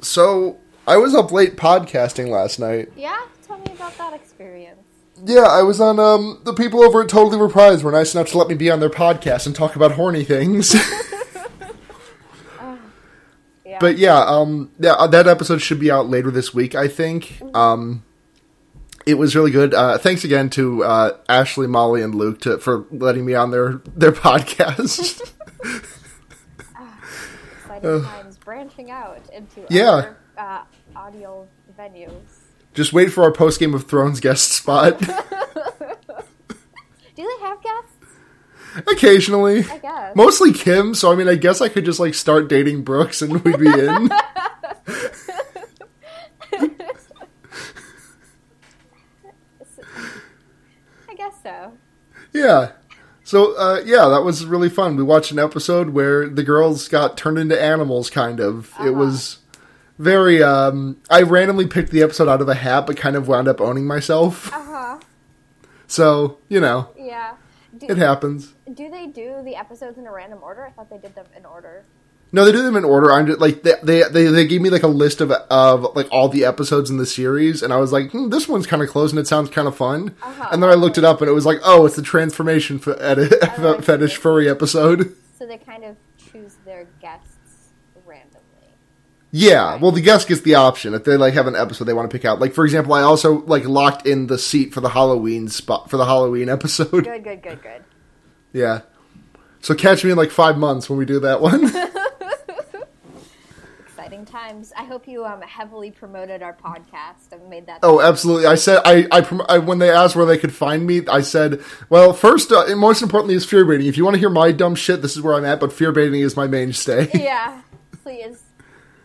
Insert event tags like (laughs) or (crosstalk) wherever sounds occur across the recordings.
So I was up late podcasting last night. Yeah? Tell me about that experience. Yeah, I was on. Um, the people over at Totally Reprised were nice enough to let me be on their podcast and talk about horny things. (laughs) (laughs) Yeah. but yeah, um, yeah, uh, that episode should be out later this week. I think. Um, it was really good. Uh, thanks again to uh, Ashley, Molly, and Luke to, for letting me on their their (laughs) podcast. Times branching out into Yeah. other uh, audio venues. Just wait for our post Game of Thrones guest spot. (laughs) Do they have guests? Occasionally. I guess. Mostly Kim, so I mean, I guess I could just like start dating Brooks and we'd be in. (laughs) (laughs) I guess so. yeah. So, uh, yeah, that was really fun. We watched an episode where the girls got turned into animals, kind of. It was very, um, I randomly picked the episode out of a hat, but kind of wound up owning myself. Uh huh. So, you know, Yeah. Do, it happens. do they do the episodes in a random order? I thought they did them in order. No, they do them in order. I'm just like they, they they they gave me like a list of of like all the episodes in the series, and I was like, hmm, this one's kind of close and it sounds kind of fun. Uh-huh. And then I looked it up, and it was like, oh, it's the transformation fe- edit, (laughs) like fetish it. furry episode. (laughs) So they kind of choose their guests randomly. Yeah, well, the guest gets the option if they like have an episode they want to pick out. Like for example, I also like locked in the seat for the Halloween spot for the Halloween episode. Good, good, good, good. (laughs) Yeah, so catch me in like five months when we do that one. Times. I hope you um, heavily promoted our podcast and made that. Oh, absolutely. I said I, I, I when they asked where they could find me, I said, well, first, uh, and most importantly, is fear baiting. If you want to hear my dumb shit, this is where I'm at. But fear baiting is my mainstay. (laughs) yeah, (laughs) please.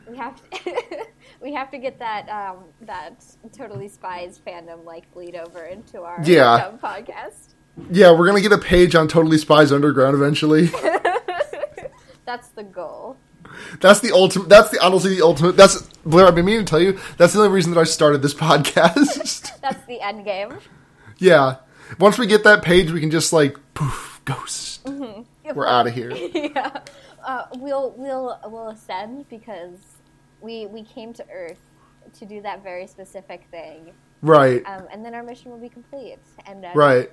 We have to. (laughs) we have to get that um, that totally spies fandom like bleed over into our Yeah. dumb podcast. yeah, we're gonna get a page on Totally Spies Underground eventually. That's the goal. That's the ultimate. That's the honestly the ultimate. That's Blair. I've been meaning to tell you. That's the only reason that I started this (laughs) podcast. (laughs) That's the end game. yeah. Once we get that page, we can just like poof, ghost. We're out of here. (laughs) yeah, uh, we'll we'll we'll ascend because we we came to Earth to do that very specific thing, Right. um, and then our mission will be complete. And uh, Right.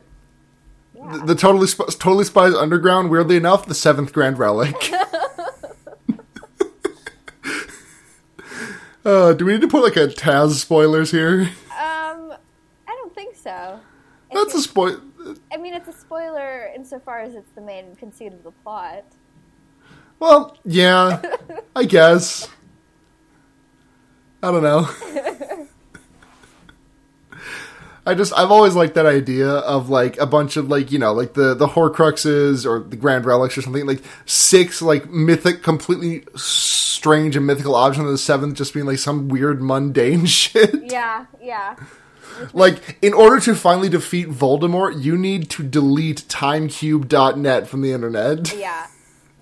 yeah. The, the totally Sp- totally spies underground. Weirdly enough, the seventh grand relic. Uh, do we need to put like a Taz spoilers here? um, I don't think so. That's a spoil. I mean, it's a spoiler insofar as it's the main conceit of the plot. Well, yeah, I guess. I don't know. (laughs) I just I've always liked that idea of like a bunch of like you know like the the Horcruxes or the Grand Relics or something like six like mythic completely strange and mythical objects and the seventh just being like some weird mundane (laughs) shit. Yeah, yeah. Like, in order to finally defeat Voldemort, you need to delete timecube.net from the internet. (laughs) Yeah.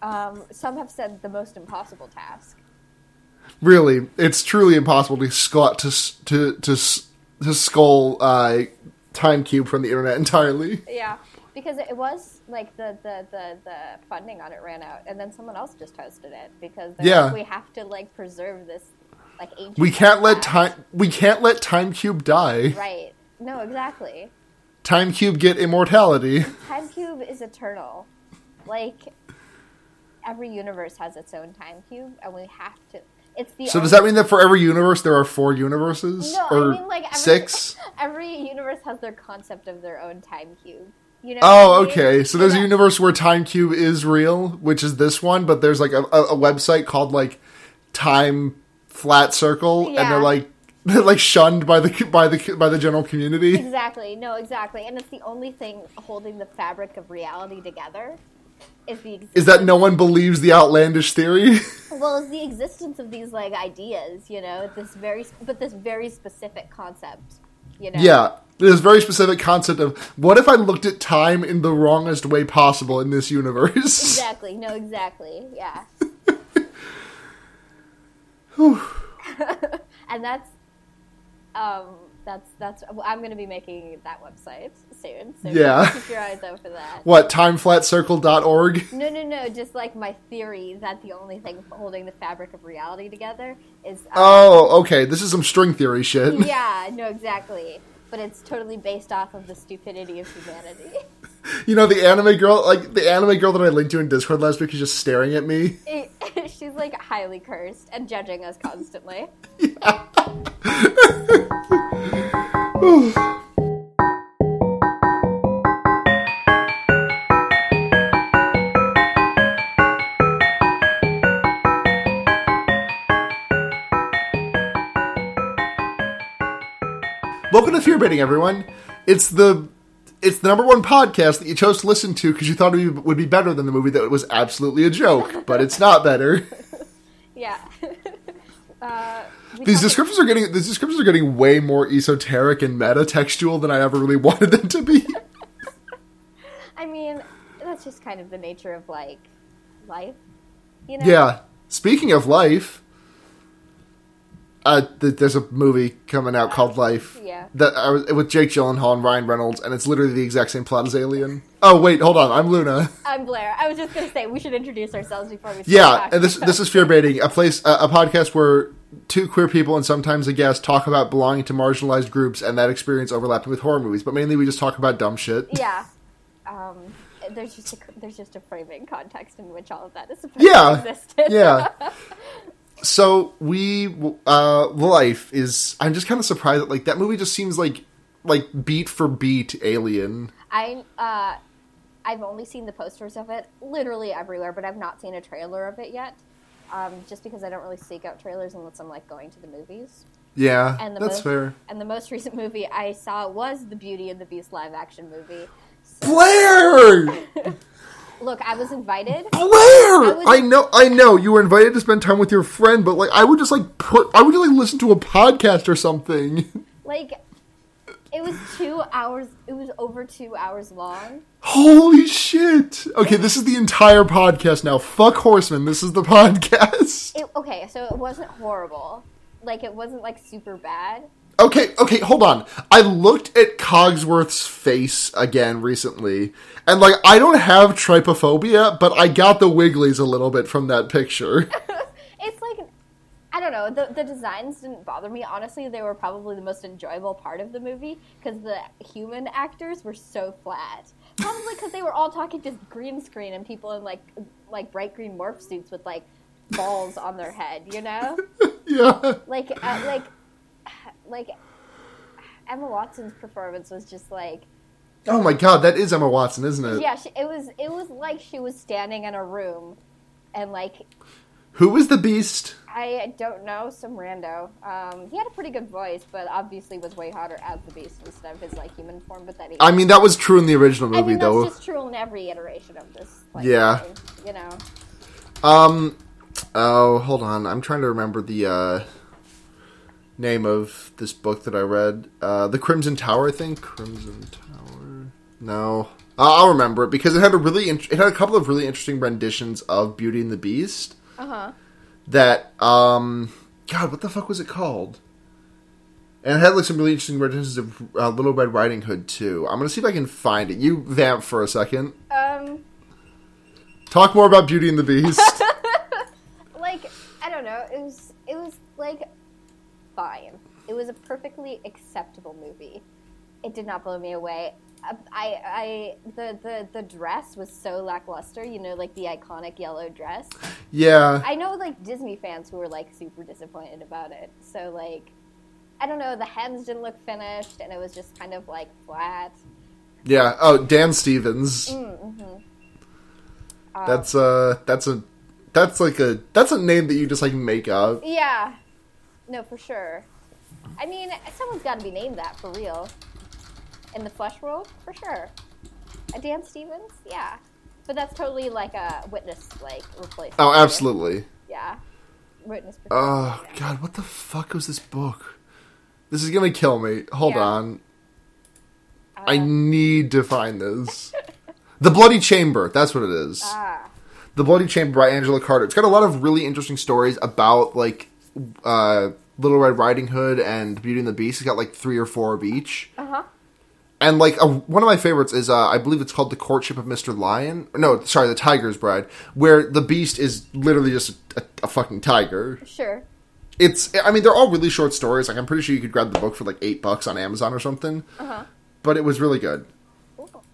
Um, some have said the most impossible task. Really, it's truly impossible to squat to to to to skull uh, time cube from the internet (laughs) entirely. Yeah, because it was like the, the, the, the funding on it ran out, and then someone else just hosted it because Yeah. like, we have to like preserve this like ancient. We can't let time we can't let time cube die. Right. No, exactly. Time cube get immortality. Time cube is eternal. Like every universe has its own time cube, and we have to. It's the. So only- does that mean that for every universe there are four universes No, or I mean like every, six? (laughs) Every universe has their concept of their own time cube. You know? Oh, I mean? okay. So there's a universe where Time Cube is real, which is this one, but there's like a, a, website called like Time Flat Circle, and they're like (laughs) they're like shunned by the by the by the general community. Exactly. No, exactly. And it's the only thing holding the fabric of reality together. Is the ex- Is that no one believes the outlandish theory? (laughs) well, is the existence of these like ideas, you know, this very but this very specific concept, you know. yeah. This very specific concept of what if I looked at time in the wrongest way possible in this universe? (laughs) Exactly. No, exactly. Yeah. (laughs) and that's Um, that's that's. I'm going to be making that website soon. So Yeah. keep your eyes out for that. What timeflatcircle.org? No, no, no. Just like my theory that the only thing holding the fabric of reality together is. Um, Oh, okay. This is some string theory shit. Yeah, no, exactly. But it's totally based off of the stupidity of humanity. (laughs) You know the anime girl, like the anime girl that I linked to in Discord last week, is just staring at me. (laughs) She's like highly cursed and judging us constantly. (sighs) Welcome to Fear Baiting, everyone. It's the it's the number one podcast that you chose to listen to because you thought it would be better than the movie that was absolutely a joke, but it's not better. (laughs) (laughs) Yeah. (laughs) uh, These descriptions are getting these descriptions are getting way more esoteric and meta textual than I ever really wanted them to be. I mean, that's just kind of the nature of like life, you know. Yeah. Speaking of life, uh, th- there's a movie coming out called Life. Yeah. That I was with Jake Gyllenhaal and Ryan Reynolds, and it's literally the exact same plot as Alien. Oh wait, hold on, I'm Luna. I'm Blair. I was just gonna say we should introduce ourselves before we. Start Yeah, and this this is Fear Baiting, a place, a, a podcast where two queer people and sometimes a guest talk about belonging to marginalized groups and that experience overlapping with horror movies, but mainly we just talk about dumb shit. Yeah. Um, there's just a, there's just a framing context in which all of that is supposed Yeah, to exist. yeah. (laughs) So we, uh, Life is. I'm just kind of surprised that like that movie just seems like like beat for beat Alien. I uh, I've only seen the posters of it literally everywhere, but I've not seen a trailer of it yet. Um, just because I don't really seek out trailers unless I'm like going to the movies. Yeah, And the that's most, fair. And the most recent movie I saw was the Beauty and the Beast live action movie. Blair, (laughs) Look, I was invited. Blair. was- I know, I know. You were invited to spend time with your friend, but like, I would just like put. I would just like listen to a podcast or something. (laughs) Like, it was two hours. It was over two hours long. Holy shit! Okay, this is the entire podcast now. Fuck Horseman. This is the (laughs) podcast. It, okay, so it wasn't horrible. Like, it wasn't like super bad. Okay, okay, hold on. I looked at Cogsworth's face again recently, and like I don't have trypophobia, but I got the wigglies a little bit from that picture. (laughs) It's like I don't know. The the designs didn't bother me. Honestly, they were probably the most enjoyable part of the movie because the human actors were so flat. Probably because they were all talking just green screen and people in like like bright green morph suits with like balls on their head. You know, (laughs) yeah. like uh, like like Emma Watson's performance was just like Oh my god, that is Emma Watson, isn't it? yeah. She, it was it was like she was standing in a room and like who was the Beast? I don't know, some rando. Um, he had a pretty good voice, but obviously was way hotter as the Beast instead of his like human form. But that he, I mean, that was true in the original I movie, mean, though. just true in every iteration of this. Like, Yeah. thing, you know. Um. Oh, hold on. I'm trying to remember the uh, name of this book that I read. Uh, the Crimson Tower, I think. Crimson Tower. No, Uh, I'll remember it because it had a really. int- it had a couple of really interesting renditions of Beauty and the Beast. Uh huh. That um, God, what the fuck was it called? And it had like some really interesting renditions of uh, Little Red Riding Hood too. I'm gonna see if I can find it. You vamp for a second. Um, Talk more about Beauty and the Beast. (laughs) like I don't know. It was it was like fine. It was a perfectly acceptable movie. It did not blow me away. I, I, I the, the the dress was so lackluster. You know, like the iconic yellow dress. yeah. I know like Disney fans who were like super disappointed about it. So like I don't know, the hems didn't look finished and it was just kind of like flat. Yeah. Oh, Dan Stevens. Mm-hmm. That's uh that's a that's like a that's a name that you just like make up. Yeah. No, for sure. I mean, someone's got to be named that for real. In the flesh world, for sure. A Dan Stevens, yeah. But that's totally like a witness like replacement. Oh, absolutely. Yeah. Witness. Oh yeah. god, what the fuck was this book? This is gonna kill me. Hold Yeah. on. I need to find this. the Bloody Chamber. That's what it is. Ah. The Bloody Chamber by Angela Carter. It's got a lot of really interesting stories about like uh Little Red Riding Hood and Beauty and the Beast. It's got like three or four of each. Uh huh. And like a, one of my favorites is uh, I believe it's called The Courtship of Mr. Lyon. No, sorry, The Tiger's Bride, where the Beast is literally just a, a, a fucking tiger. Sure. It's I mean they're all really short stories. Like I'm pretty sure you could grab the book for like eight bucks on Amazon or something. Uh huh. But it was really good. Cool.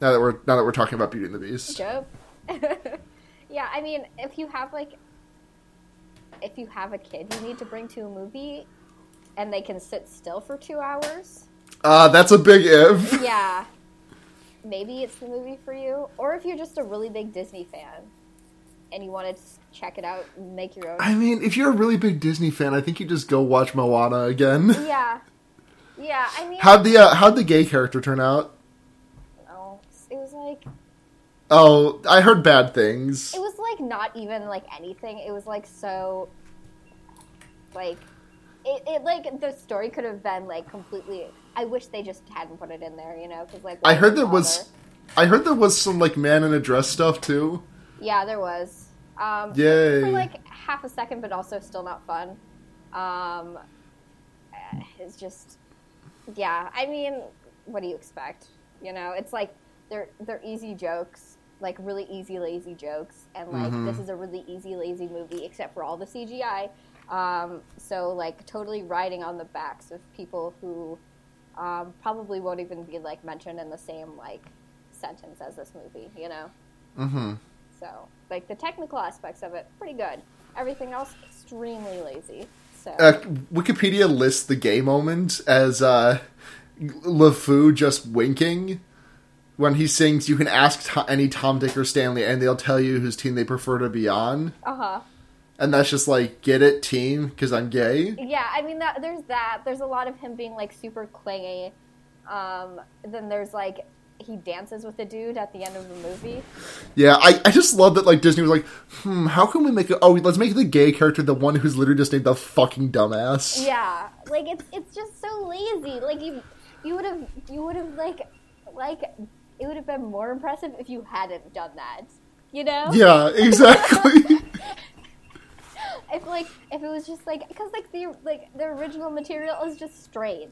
Now that we're now that we're talking about Beauty and the Beast. Dope. (laughs) yeah, I mean, if you have like, if you have a kid you need to bring to a movie, and they can sit still for two hours, Uh, that's a big if. yeah, maybe it's the movie for you. Or if you're just a really big Disney fan, and you want to check it out and make your own. I mean, if you're a really big Disney fan, I think you just go watch Moana again. yeah, (laughs) yeah. I mean, How'd the uh, how'd the gay character turn out? no, it was like Oh, I heard bad things. it was like not even like anything. It was like so like it, it like the story could have been like completely I wish they just hadn't put it in there, you know, cuz like I heard there was? I heard there was some like man in a dress stuff too. Yeah, there was. Um for- Yay. for like half a second but also still not fun. Um it's just yeah, I mean, what do you expect? You know, it's like they're they're easy jokes, like really easy lazy jokes, and like Mhm. this is a really easy lazy movie except for all the CGI. Um, so like totally riding on the backs of people who um, probably won't even be like mentioned in the same like sentence as this movie, you know. Mm-hmm. So like the technical aspects of it, pretty good. Everything else, extremely lazy. So Uh, Wikipedia lists the gay moment as uh, LeFou just winking when he sings. You can ask to- any Tom, Dick, or Stanley, and they'll tell you whose team they prefer to be on. uh huh. And that's just like, get it, team, because I'm gay. Yeah, I mean that there's that. There's a lot of him being like super clingy. Um, then there's like he dances with the dude at the end of the movie. Yeah, I, I just love that like Disney was like, hmm, how can we make it? Oh, let's make the gay character the one who's literally just named the fucking dumbass. Yeah, like it's it's just so lazy. Like you you would have you would have like like it would have been more impressive if you hadn't done that. You know? Yeah, exactly. (laughs) If like if it was just like because like the like the original material is just straight.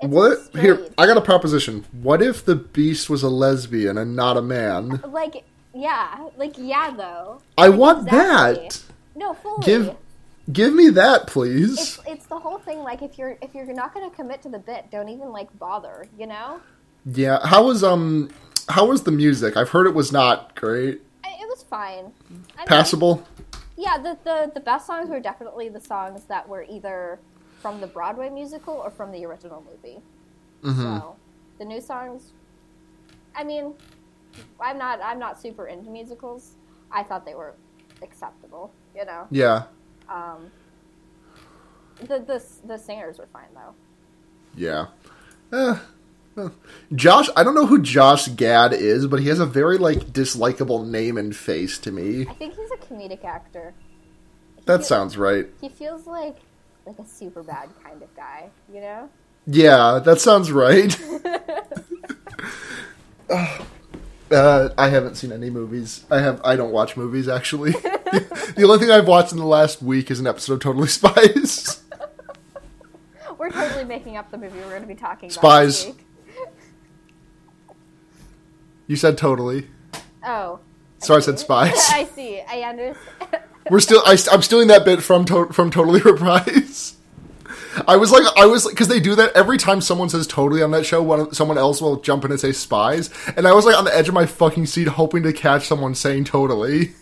It's what? just Here. I got a proposition. What if the beast was a lesbian and not a man? like yeah, like yeah though. I want exactly. that. No, fully. Give give me that, please. it's it's the whole thing. Like if you're if you're not going to commit to the bit, don't even like bother. You know, Yeah. How was um how was the music? I've heard it was not great. I, it was fine. I mean, Passable. Yeah, the, the the best songs were definitely the songs that were either from the Broadway musical or from the original movie. Mhm. So the new songs, I mean, I'm not I'm not super into musicals. I thought they were acceptable. You know, Yeah. um, the the the singers were fine though. Yeah. Eh, (laughs) Josh, I don't know who Josh Gad is, but he has a very like dislikable name and face to me. I think he's a comedic actor. He That fe- sounds right. He feels like like a super bad kind of guy. You know. Yeah, that sounds right. (laughs) (laughs) uh, I haven't seen any movies. I have. I don't watch movies actually. the only thing I've watched in the last week is an episode of Totally Spies. We're totally making up the movie we're going to be talking about. Spies. You said totally. Oh. So I said spies. (laughs) I see. I understand. (laughs) We're still. I, am stealing that bit from to, from Totally (laughs) Reprise. I was like, I was because they do that every time someone says "totally" on that show. One, someone else will jump in and say "spies," and I was like on the edge of my fucking seat, hoping to catch someone saying "totally."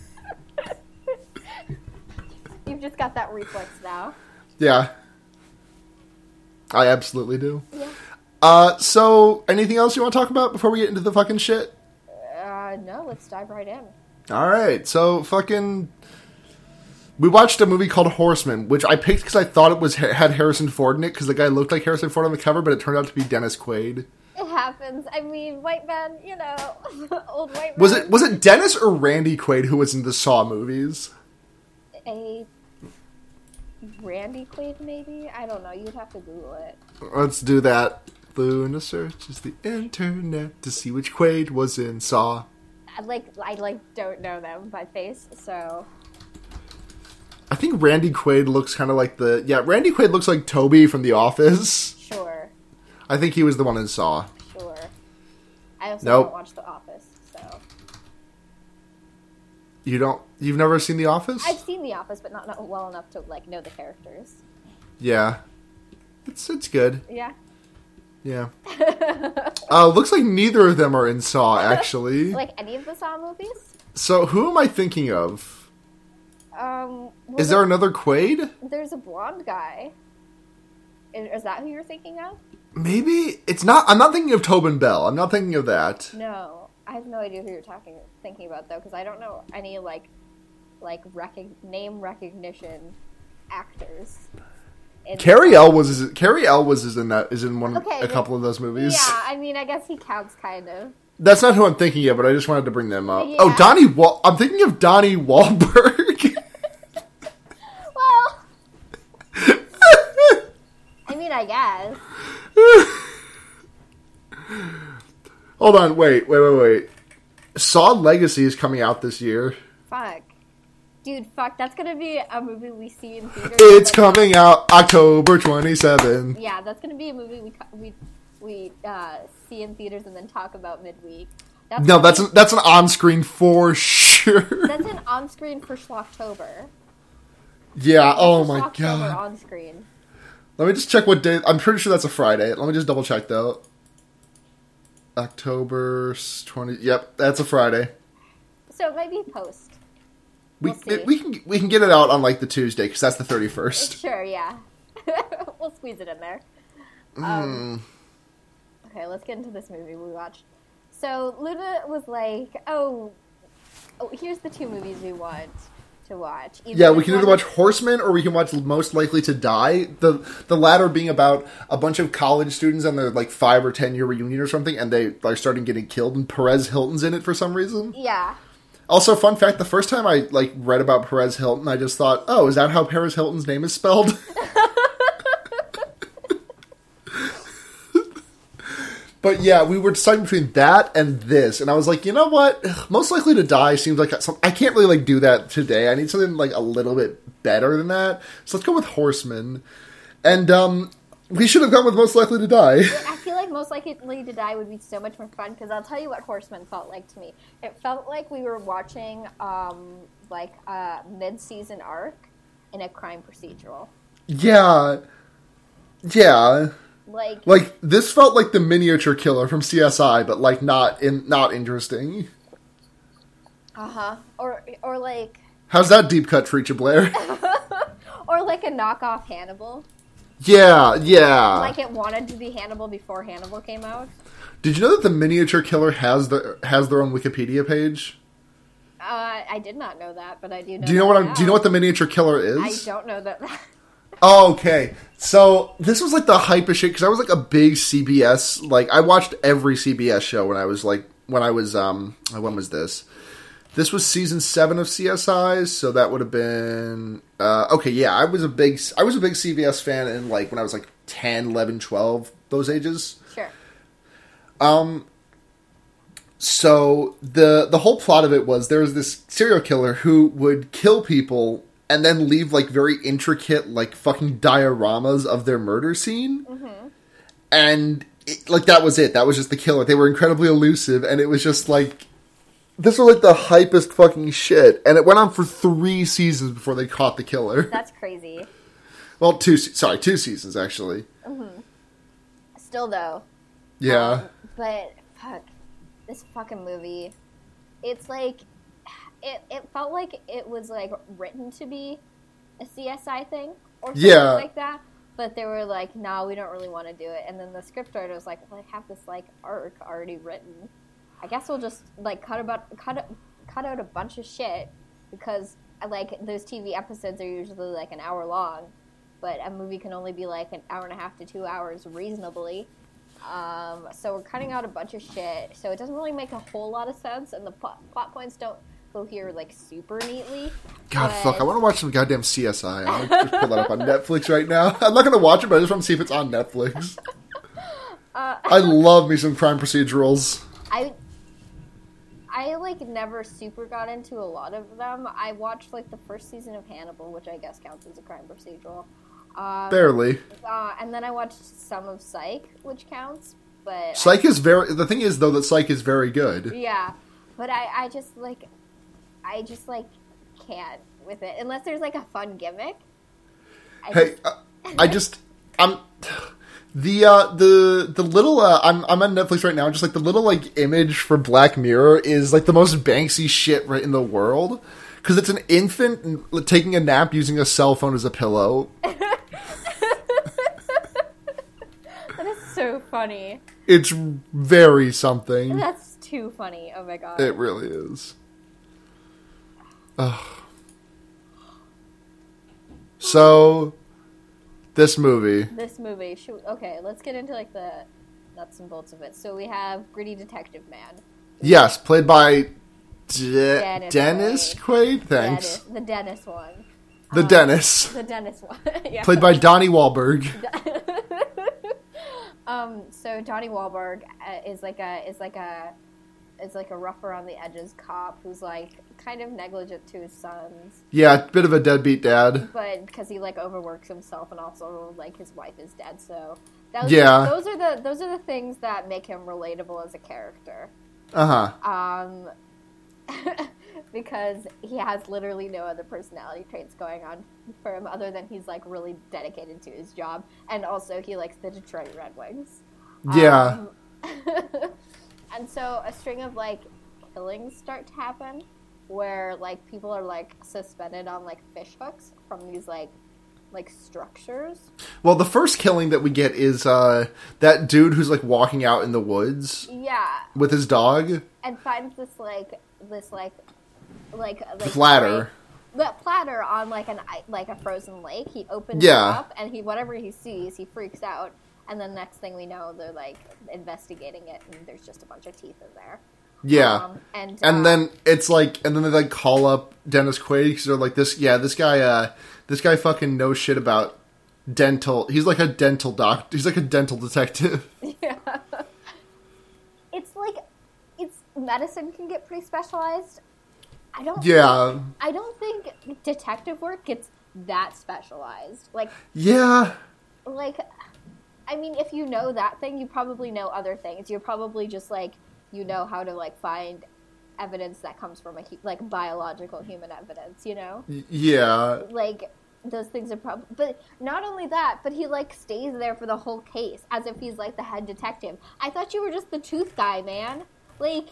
You've just got that reflex now. Yeah, I absolutely do. Yeah. Uh, so anything else you want to talk about before we get into the fucking shit? Uh, no, let's dive right in. All right, so fucking. We watched a movie called Horseman, which I picked because I thought it was had Harrison Ford in it because the guy looked like Harrison Ford on the cover, but it turned out to be Dennis Quaid. It happens. I mean, white man, you know, (laughs) old white men. Was it was it Dennis or Randy Quaid who was in the Saw movies? a Randy Quaid? Maybe I don't know. You'd have to Google it. Let's do that. Luna searches the internet to see which Quaid was in Saw. I like I like don't know them by face, so I think Randy Quaid looks kind of like the yeah. Randy Quaid looks like Toby from The Office. Sure, I think he was the one in Saw. sure. I also Nope. don't watch The Office, so You don't. You've never seen The Office? I've seen The Office, but not, not well enough to like know the characters. Yeah, it's it's good. Yeah. Yeah. (laughs) uh, looks like neither of them are in Saw actually. (laughs) Like any of the Saw movies. so who am I thinking of? Um, well, Is there another Quaid? There's a blonde guy. Is, that who you're thinking of? Maybe it's not. I'm not thinking of Tobin Bell. I'm not thinking of that. No, I have no idea who you're talking thinking about though, because I don't know any like like recog- name recognition actors. Cary Elwes was Cary Elwes was is in that is in one Okay, a couple of those movies. Yeah, I mean, I guess he counts kind of. That's not who I'm thinking of, but I just wanted to bring them up. Yeah. Oh, Donnie Wal- I'm thinking of Donnie Wahlberg. (laughs) Well, I mean, I guess. Hold on, wait, wait, wait, wait. Saw Legacy is coming out this year. Fuck, dude, fuck. That's gonna be a movie we see in theaters. It's Like- coming out October 27th. Yeah, that's gonna be a movie we we we uh, see in theaters and then talk about midweek. That's No, that's an, that's an on-screen for sure. that's an on screen for Schlocktober. yeah. Oh my Schlocktober god. On screen. Let me just check what day. I'm pretty sure that's a Friday. Let me just double check though. October 20. Yep, that's a Friday. So it might be post. We We'll we can we can get it out on like the Tuesday because that's the 31st. (laughs) Sure, yeah. (laughs) we'll squeeze it in there. Hmm. Um, okay, let's get into this movie we watched. So Luna was like, "Oh, oh, here's the two movies we want to watch." Either Yeah, we can either watch Horseman or we can watch Most Likely to Die. The the latter being about a bunch of college students on their like five or ten year reunion or something, and they are starting getting killed, and Perez Hilton's in it for some reason. Yeah, Also, fun fact: the first time I like read about Perez Hilton, I just thought, "Oh, is that how Perez Hilton's name is spelled?" (laughs) but yeah, we were deciding between that and this, and I was like, you know what? Most likely to die seems like some, I can't really like do that today. I need something like a little bit better than that. So let's go with Horseman, and um, we should have gone with Most Likely to Die. I feel like (laughs) most likely to die would be so much more fun because I'll tell you what Horseman felt like to me. It felt like we were watching um, like a mid-season arc in a crime procedural. yeah, yeah. Like, Like this felt like the miniature killer from CSI, but like not in not interesting. uh huh, or or like How's that deep cut, Treacher Blair? (laughs) or like a knockoff Hannibal. Yeah, yeah. Like it wanted to be Hannibal before Hannibal came out. Did you know that the miniature killer has the has their own Wikipedia page? Uh, I did not know that, but I do know. Do you know what I'm? Do you know what the miniature killer is? I don't know that. Oh, (laughs) okay. So this was like the hype of shit because I was like a big CBS. Like I watched every CBS show when I was like when I was um when was this? This was season seven of CSI, so that would have been uh, okay. Yeah, I was a big I was a big CBS fan in like when I was like 10, 11, 12, those ages. sure. Um. So the the whole plot of it was there was this serial killer who would kill people and then leave like very intricate like fucking dioramas of their murder scene, and it, like that was it. That was just the killer. They were incredibly elusive, and it was just like this was like the hypest fucking shit. And it went on for three seasons before they caught the killer. (laughs) That's crazy. Well, two sorry, two seasons actually. Still though. Yeah. Um, but fuck, this fucking movie. It's like it. It felt like it was like written to be a CSI thing or something Yeah. like that. But they were like, "No, we don't really want to do it." And then the scriptwriter was like, "Well, I have this like arc already written. I guess we'll just like cut about cut cut out a bunch of shit because like those TV episodes are usually like an hour long, but a movie can only be like an hour and a half to two hours reasonably." Um, so we're cutting out a bunch of shit. So it doesn't really make a whole lot of sense, and the plot, plot points don't go here like super neatly. God, but- fuck! I want to watch some goddamn CSI. I'm gonna just pull that up on (laughs) Netflix right now. (laughs) I'm not gonna watch it, but I just want to see if it's on Netflix. (laughs) Uh, I love me some crime procedurals. I I like never super got into a lot of them. I watched like the first season of Hannibal, which I guess counts as a crime procedural. Um, Barely. uh, and then I watched some of Psych, which counts. But Psych is very. The thing is, though, that Psych is very good. yeah, but I, I just like, I just like can't with it unless there's like a fun gimmick. I Hey, just- uh, I just I'm the uh the the little uh I'm I'm on Netflix right now. Just like the little like image for Black Mirror is like the most Banksy shit right in the world because it's an infant taking a nap using a cell phone as a pillow. (laughs) that is so funny. It's very something. That's too funny. Oh my god. It really is. Ugh. So, this movie. this movie. Should, okay, let's get into like the nuts and bolts of it. So we have Gritty Detective Man. Yes, played by De- Dennis Dennis Quaid. Thanks. Dennis, the Dennis one. The Dennis. The Dennis one. yeah. Played by Donnie Wahlberg. (laughs) um. So Donnie Wahlberg uh, is like a is like a is like a rough around the edges cop who's like kind of negligent to his sons, Yeah, a bit of a deadbeat dad. but because he like overworks himself and also like his wife is dead. So that was, Yeah. those are the those are the things that make him relatable as a character. Uh huh. um, (laughs) because he has literally no other personality traits going on for him other than he's like really dedicated to his job, and also he likes the Detroit Red Wings. Yeah. Um, (laughs) and so a string of like killings start to happen where like people are like suspended on like fish hooks from these like like structures. Well, the first killing that we get is uh that dude who's like walking out in the woods Yeah, with his dog. and finds this like this like like like Platter. that platter on like an like a frozen lake. He opens Yeah. it up and he whatever he sees, he freaks out. And then next thing we know, they're like investigating it, and there's just a bunch of teeth in there. Yeah. Um, and and uh, then it's like, and then they like call up Dennis Quaid because they're like, this, yeah, this guy, uh, this guy fucking knows shit about dental. He's like a dental doctor. He's like a dental detective. (laughs) Yeah, it's like it's medicine can get pretty specialized. I don't. Yeah. I don't think detective work gets that specialized. Like Yeah. like I mean, if you know that thing, you probably know other things. You're probably just like you know how to like find evidence that comes from a like biological human evidence. You know, Yeah. like those things are probably. But not only that, but he like stays there for the whole case as if he's like the head detective. I thought you were just the tooth guy, man. Like,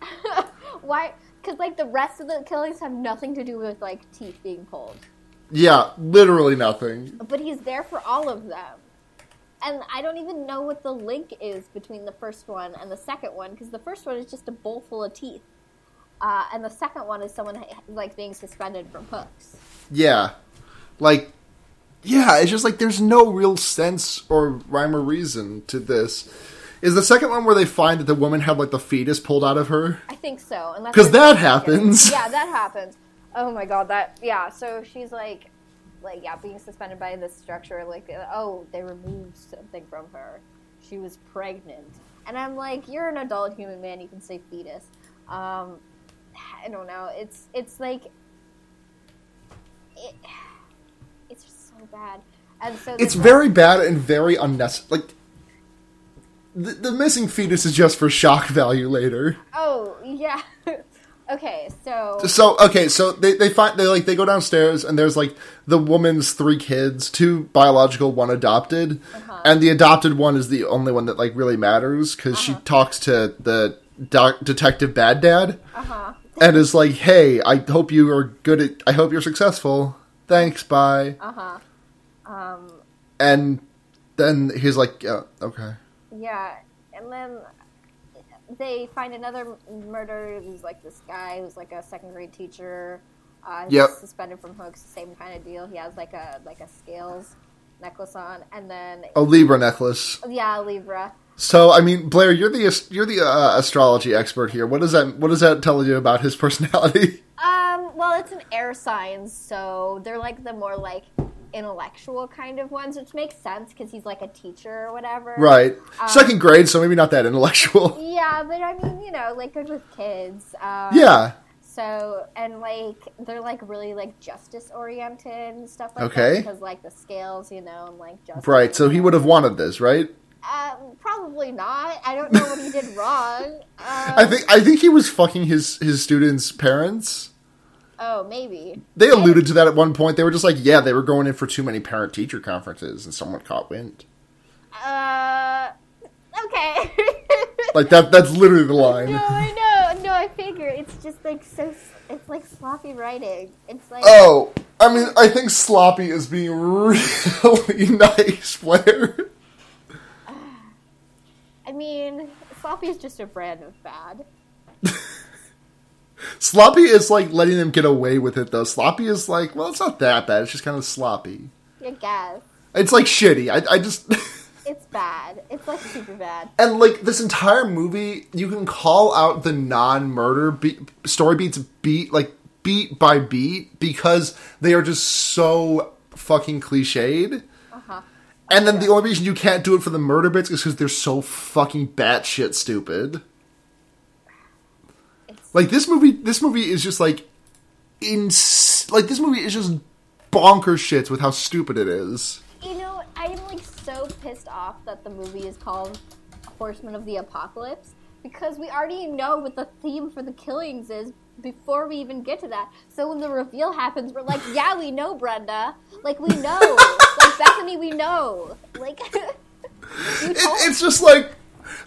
(laughs) why? Because like the rest of the killings have nothing to do with like teeth being pulled Yeah. Literally nothing. but he's there for all of them. And I don't even know what the link is between the first one and the second one because the first one is just a bowl full of teeth, uh, and the second one is someone like being suspended from hooks. Yeah. Like, yeah, it's just like there's no real sense or rhyme or reason to this. Is the second one where they find that the woman had like the fetus pulled out of her? I think so, and that's 'Cause that second- happens. Yeah, that happens. Oh my god, that yeah. So she's like, like yeah, being suspended by this structure. Like, uh, oh, they removed something from her. She was pregnant, and I'm like, you're an adult human man. You can say fetus. Um, I don't know. It's it's like it, (sighs) it's just so bad. And so It's very bad and very unnecessary. Like, the, the missing fetus is just for shock value later. Oh yeah. (laughs) okay, so So okay, so they they find they like they go downstairs and there's like the woman's three kids, two biological, one adopted, Uh-huh. and the adopted one is the only one that like really matters because she talks to the doc- detective bad dad uh huh. and is like, "Hey, I hope you are good at. I hope you're successful. Thanks, bye." Uh huh. Um. And then he's like, "Yeah, okay." Yeah, and then they find another murder. Who's like this guy who's like a second grade teacher. Uh, Yep. suspended from hooks. Same kind of deal. He has like a like a scales necklace on, and then A Libra necklace. yeah, Libra. So, I mean, Blair, you're the you're the uh, astrology expert here. What does that what does that tell you about his (laughs) personality? Um. Well, it's an air sign, so they're like the more like intellectual kind of ones, which makes sense because he's like a teacher or whatever. Right. Second grade, so maybe not that intellectual. (laughs) Yeah, but I mean, you know, like good with kids. Um, Yeah. So and like they're like really like justice oriented and stuff like Okay. that because like the scales, you know, and like justice. Right. So he would have wanted this, right? Uh, probably not. I don't know what he did wrong. (laughs) Um, I think I think he was fucking his his students' parents. Oh, maybe. They alluded to that at one point. They were just like, yeah, they were going in for too many parent teacher conferences, and someone caught wind. Uh, okay. (laughs) Like that. That's literally the line. no, I know. No, I figure it's just like so. It's like sloppy writing. It's like Oh, I mean, I think sloppy is being really (laughs) nice, Blair. I mean, sloppy is just a brand of bad. (laughs) Sloppy is like letting them get away with it, though. Sloppy is like, well, it's not that bad. It's just kind of sloppy. I guess It's like shitty. I, I just. (laughs) it's bad. It's like super bad. And like this entire movie, you can call out the non-murder beat, story beats beat like beat by beat because they are just so fucking cliched. Uh huh. And then the only reason you can't do it for the murder bits is because they're so fucking batshit stupid. Like this movie, this movie is just like in like this movie is just bonkers shits with how stupid it is. you know, I'm like so pissed off that the movie is called Horsemen of the Apocalypse because we already know what the theme for the killings is before we even get to that. So when the reveal happens, we're like, yeah, we know, Brenda. Like we know. (laughs) like Bethany, we know. Like (laughs) It, it's just like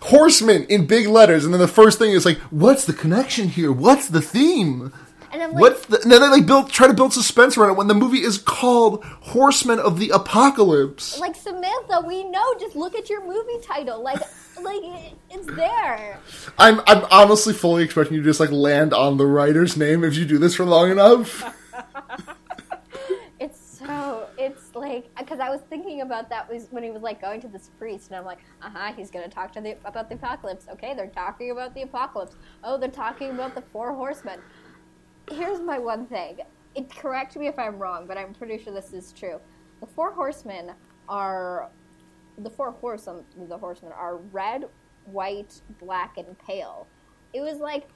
horsemen in big letters, and then the first thing is like, "What's the connection here? What's the theme? and I'm like, What's the?" And then they like build try to build suspense around it when the movie is called Horsemen of the Apocalypse. like Samantha, we know. Just look at your movie title. Like, like it's there. I'm I'm honestly fully expecting you to just like land on the writer's name if you do this for long enough. (laughs) It's so like because I was thinking about that was when he was like going to this priest, and I'm like, uh huh, he's gonna talk to the about the apocalypse. Okay, they're talking about the apocalypse. Oh, they're talking about the four horsemen. Here's my one thing. It correct me if I'm wrong, but I'm pretty sure this is true. The four horsemen are the four horse the horsemen are red, white, black, and pale. It was like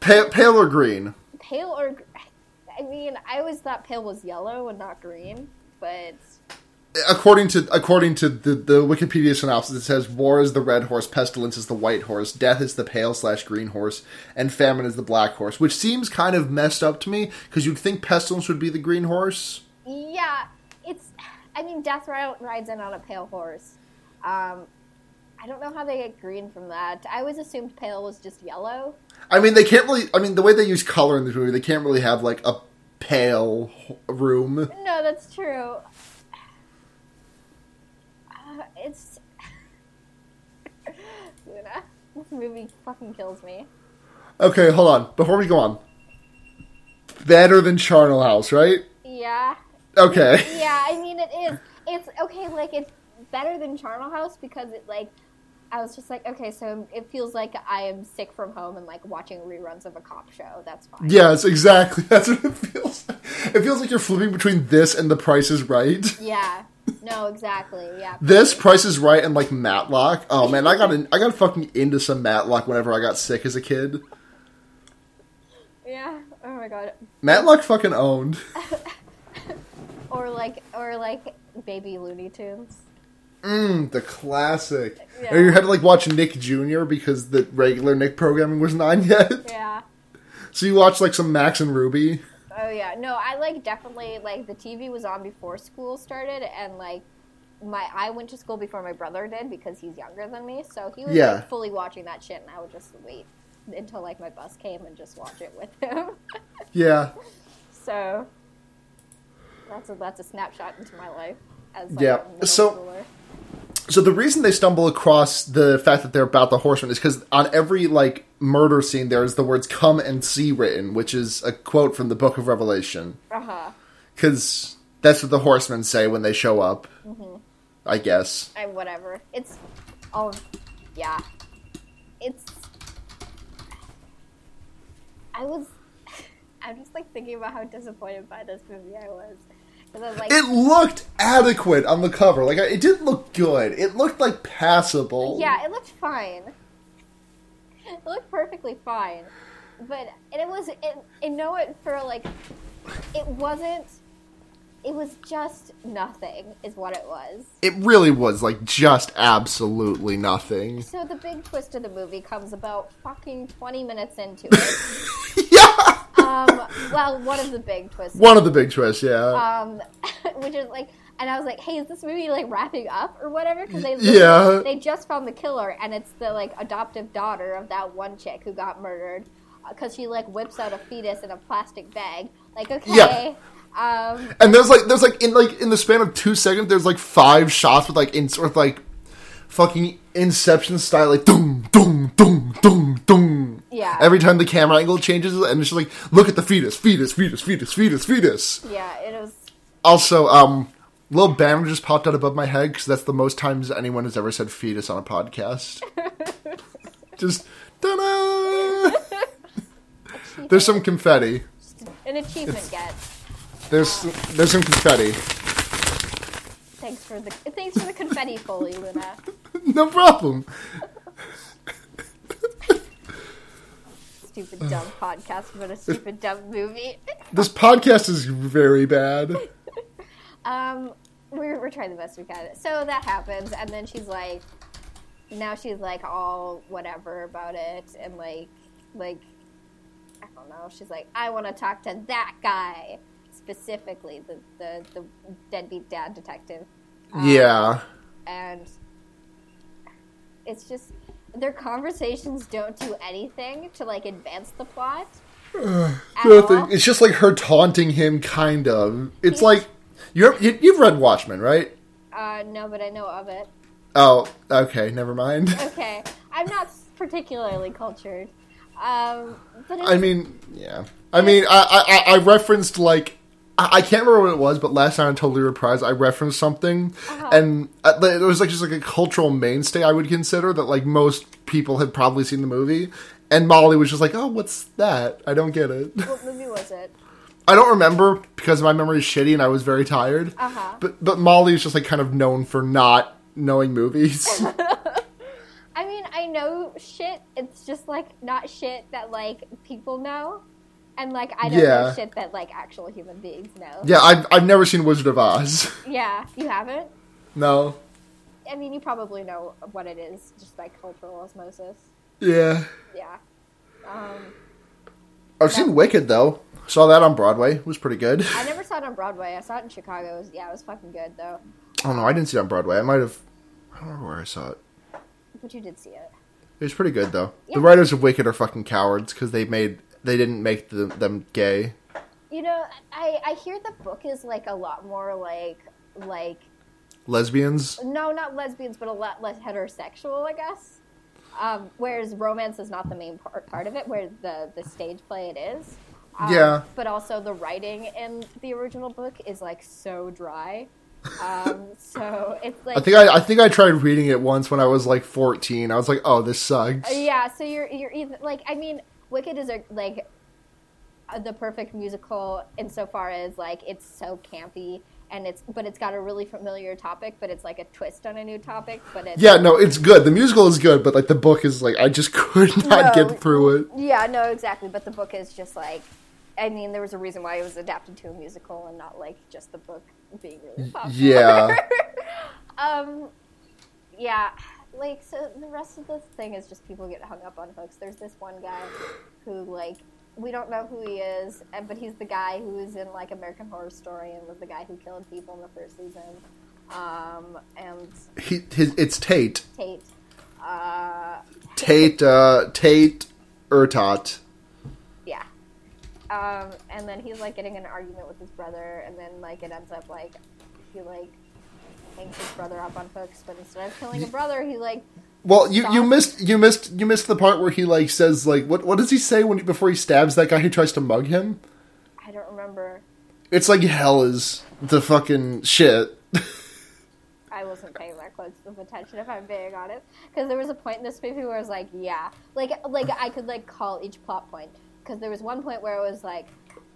Pale, pale or green? pale or I mean, I always thought pale was yellow and not green, but According to according to the, the Wikipedia synopsis, it says war is the red horse, pestilence is the white horse, death is the pale slash green horse, and famine is the black horse. Which seems kind of messed up to me because you'd think pestilence would be the green horse. yeah, it's. I mean, Death rides in on a pale horse. Um, I don't know how they get green from that. I always assumed pale was just yellow. I mean, they can't really. I mean, the way they use color in this movie, they can't really have like a pale room. No, that's true. Uh, it's. Luna, (laughs) this movie fucking kills me. Okay, hold on. Before we go on, better than Charnel House, right? Yeah. Okay. Yeah, I mean it is. It's okay, like it's better than Charnel House because it like I was just like, okay, so it feels like I am sick from home and like watching reruns of a cop show. That's fine. Yes, exactly. (laughs) That's what it feels. Like. It feels like you're flipping between this and The Price is Right. (laughs) Yeah. No, exactly. Yeah. This Price is Right and like Matlock. Oh man, I got in, I got fucking into some Matlock whenever I got sick as a kid. Yeah. Oh my god. Matlock fucking owned. (laughs) Or like or like baby Looney Tunes. Mm, the classic. Yeah. Or you had to like watch Nick Jr. because the regular Nick programming was not on yet. Yeah. So you watched like some Max and Ruby. Oh yeah. No, I like definitely like the TV was on before school started and like my I went to school before my brother did because he's younger than me, so he was Yeah. like fully watching that shit and I would just wait until like my bus came and just watch it with him. (laughs) Yeah. so that's a that's a snapshot into my life as like, Yeah. So- schooler. So the reason they stumble across the fact that they're about the horsemen is because on every like murder scene there's the words "come and see" written, which is a quote from the Book of Revelation. Uh-huh. Because that's what the horsemen say when they show up. I guess. I whatever. It's all yeah. It's I was (laughs) I'm just like thinking about how disappointed by this movie I was. And then, like, It looked adequate on the cover. Like it didn't look good. It looked like passable. yeah, it looked fine. It looked perfectly fine, but and it was. It, I know it for like. It wasn't. It was just nothing, is what it was. It really was like just absolutely nothing. So the big twist of the movie comes about fucking twenty minutes into (laughs) it. Um, well, one of the big twists. One of the big twists, yeah. um, (laughs) which is like, and I was like, "Hey, is this movie like wrapping up or whatever?" Because they Yeah. they just found the killer, and it's the like adoptive daughter of that one chick who got murdered because she like whips out a fetus in a plastic bag. Like, okay, Yeah. um, and there's like there's like in like in the span of two seconds, there's like five shots with like in sort of like fucking Inception style, like doom doom doom doom doom. Yeah. Every time the camera angle changes, and it's just like, look at the fetus, fetus, fetus, fetus, fetus, fetus. yeah, it was. Also, um, little banner just popped out above my head because that's the most times anyone has ever said fetus on a podcast. (laughs) just ta-da! There's some confetti. An achievement get. There's there's some confetti. Thanks for the thanks for the confetti, Foley Luna. (laughs) No problem. Stupid dumb podcast about a stupid dumb movie. (laughs) This podcast is very bad. (laughs) Um, we're, we're trying the best we can. So that happens, and then she's like, now she's like all whatever about it, and like, like, I don't know. She's like, I want to talk to that guy specifically, the the, the deadbeat dad detective, Yeah. and it's just their conversations don't do anything to like advance the plot. (sighs) Nothing. It's just like her taunting him, kind of. It's like you're you, you've read Watchmen, right? Uh, no, but I know of it. Oh, okay. Never mind. (laughs) Okay, I'm not particularly cultured. Um, but I mean, yeah. I mean, I I, I referenced like I, can't remember what it was, but last night on Totally Reprised, I referenced something, Uh-huh. and uh, it was like just like a cultural mainstay. I would consider that like most people had probably seen the movie, and Molly was just like, "Oh, what's that? I don't get it." what movie was it? (laughs) I don't remember because my memory is shitty and I was very tired. Uh-huh. But but Molly is just like kind of known for not knowing movies. (laughs) I mean, I know shit. It's just like not shit that like people know, and like I don't know Yeah. shit that like actual human beings know. yeah, I've I've never seen Wizard of Oz. (laughs) Yeah, you haven't. no. I mean, you probably know what it is just by cultural osmosis. Yeah. Yeah. Um, I've seen Wicked though. Saw that on Broadway. It was pretty good. I never saw it on Broadway. I saw it in Chicago. It was, yeah, it was fucking good though. Oh no, I didn't see it on Broadway. I might have. I don't remember where I saw it. But you did see it. It was pretty good though. Yeah. The writers of Wicked are fucking cowards because they made they didn't make the, them gay. You know, I I hear the book is like a lot more like like Lesbians. no, not lesbians, but a lot less heterosexual, I guess. Um, whereas romance is not the main part, part of it, where the, the stage play it is. Um, Yeah. But also the writing in the original book is like so dry. Um, (laughs) so it's like I think I I think I tried reading it once when I was like fourteen. I was like, oh, this sucks. Yeah. So you're you're either like I mean, Wicked is a like uh, the perfect musical insofar as like it's so campy and it's but it's got a really familiar topic, but it's like a twist on a new topic. But it's Yeah, no, it's good. The musical is good, but like the book is like I just (laughs) could not No. get through it. Yeah, no, exactly. But the book is just like, I mean, there was a reason why it was adapted to a musical and not like just the book being really popular. Yeah. (laughs) um, yeah, like so the rest of the thing is just people get hung up on hooks. There's this one guy who like we don't know who he is, but he's the guy who was in like American Horror Story and was the guy who killed people in the first season. Um, and He, his, it's Tate. Tate. Uh, Tate. Uh, Tate. Ertot. Yeah. Um, and then he's like getting in an argument with his brother, and then like it ends up like he like hangs his brother up on hooks, but instead of killing a brother, he like Well, you, you missed you missed you missed the part where he like says like what what does he say when before he stabs that guy who tries to mug him? I don't remember. It's like hell is the fucking shit. I wasn't paying that close of attention if I'm being honest, because there was a point in this movie where I was like, yeah, like like I could like call each plot point because there was one point where it was like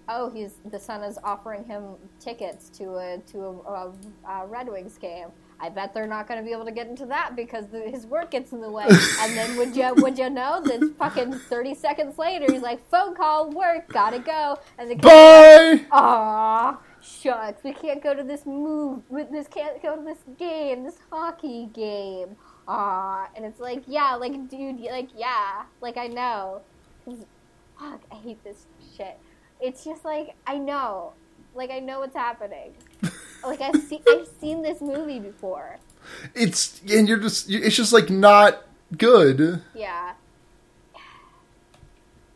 oh, he's the son is offering him tickets to a to a, a, a Red Wings game. I bet they're not going to be able to get into that because the, his work gets in the way. and then would you would you know that fucking thirty seconds later he's like phone call work gotta go and the Bye. Aw, shucks. We can't go to this move. This can't go to this game. This hockey game. Aw, and it's like, yeah, like, dude, like, yeah, like I know. fuck, I hate this shit. It's just like I know, like I know what's happening. (laughs) like I've seen, I've seen this movie before. It's and you're just it's just like not good. Yeah. (sighs)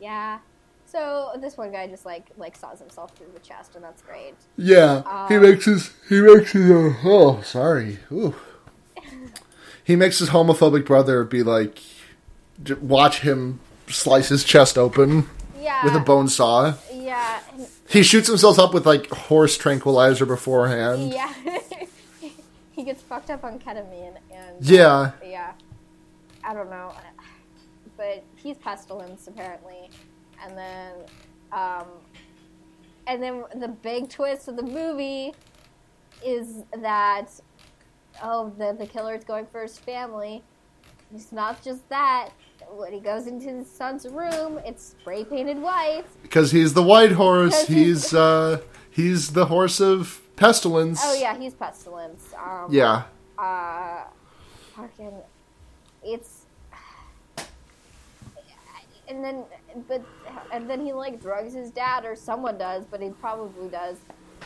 Yeah. So this one guy just like like saws himself through the chest, and that's great. Yeah, he Um, makes his he makes his uh, oh sorry Ooh. (laughs) he makes his homophobic brother be like watch him slice his chest open Yeah. with a bone saw. Yeah. and- He shoots himself up with like horse tranquilizer beforehand. Yeah. (laughs) he gets fucked up on ketamine and Yeah, yeah. I don't know. But he's pestilence apparently. And then um and then the big twist of the movie is that oh the the killer's going for his family. It's not just that. When he goes into his son's room, it's spray painted white. because he's the white horse. he's- uh he's the horse of pestilence. Oh yeah, he's pestilence. Um, Yeah. uh, fucking, it's, and then, but, and then he like drugs his dad or someone does, but he probably does,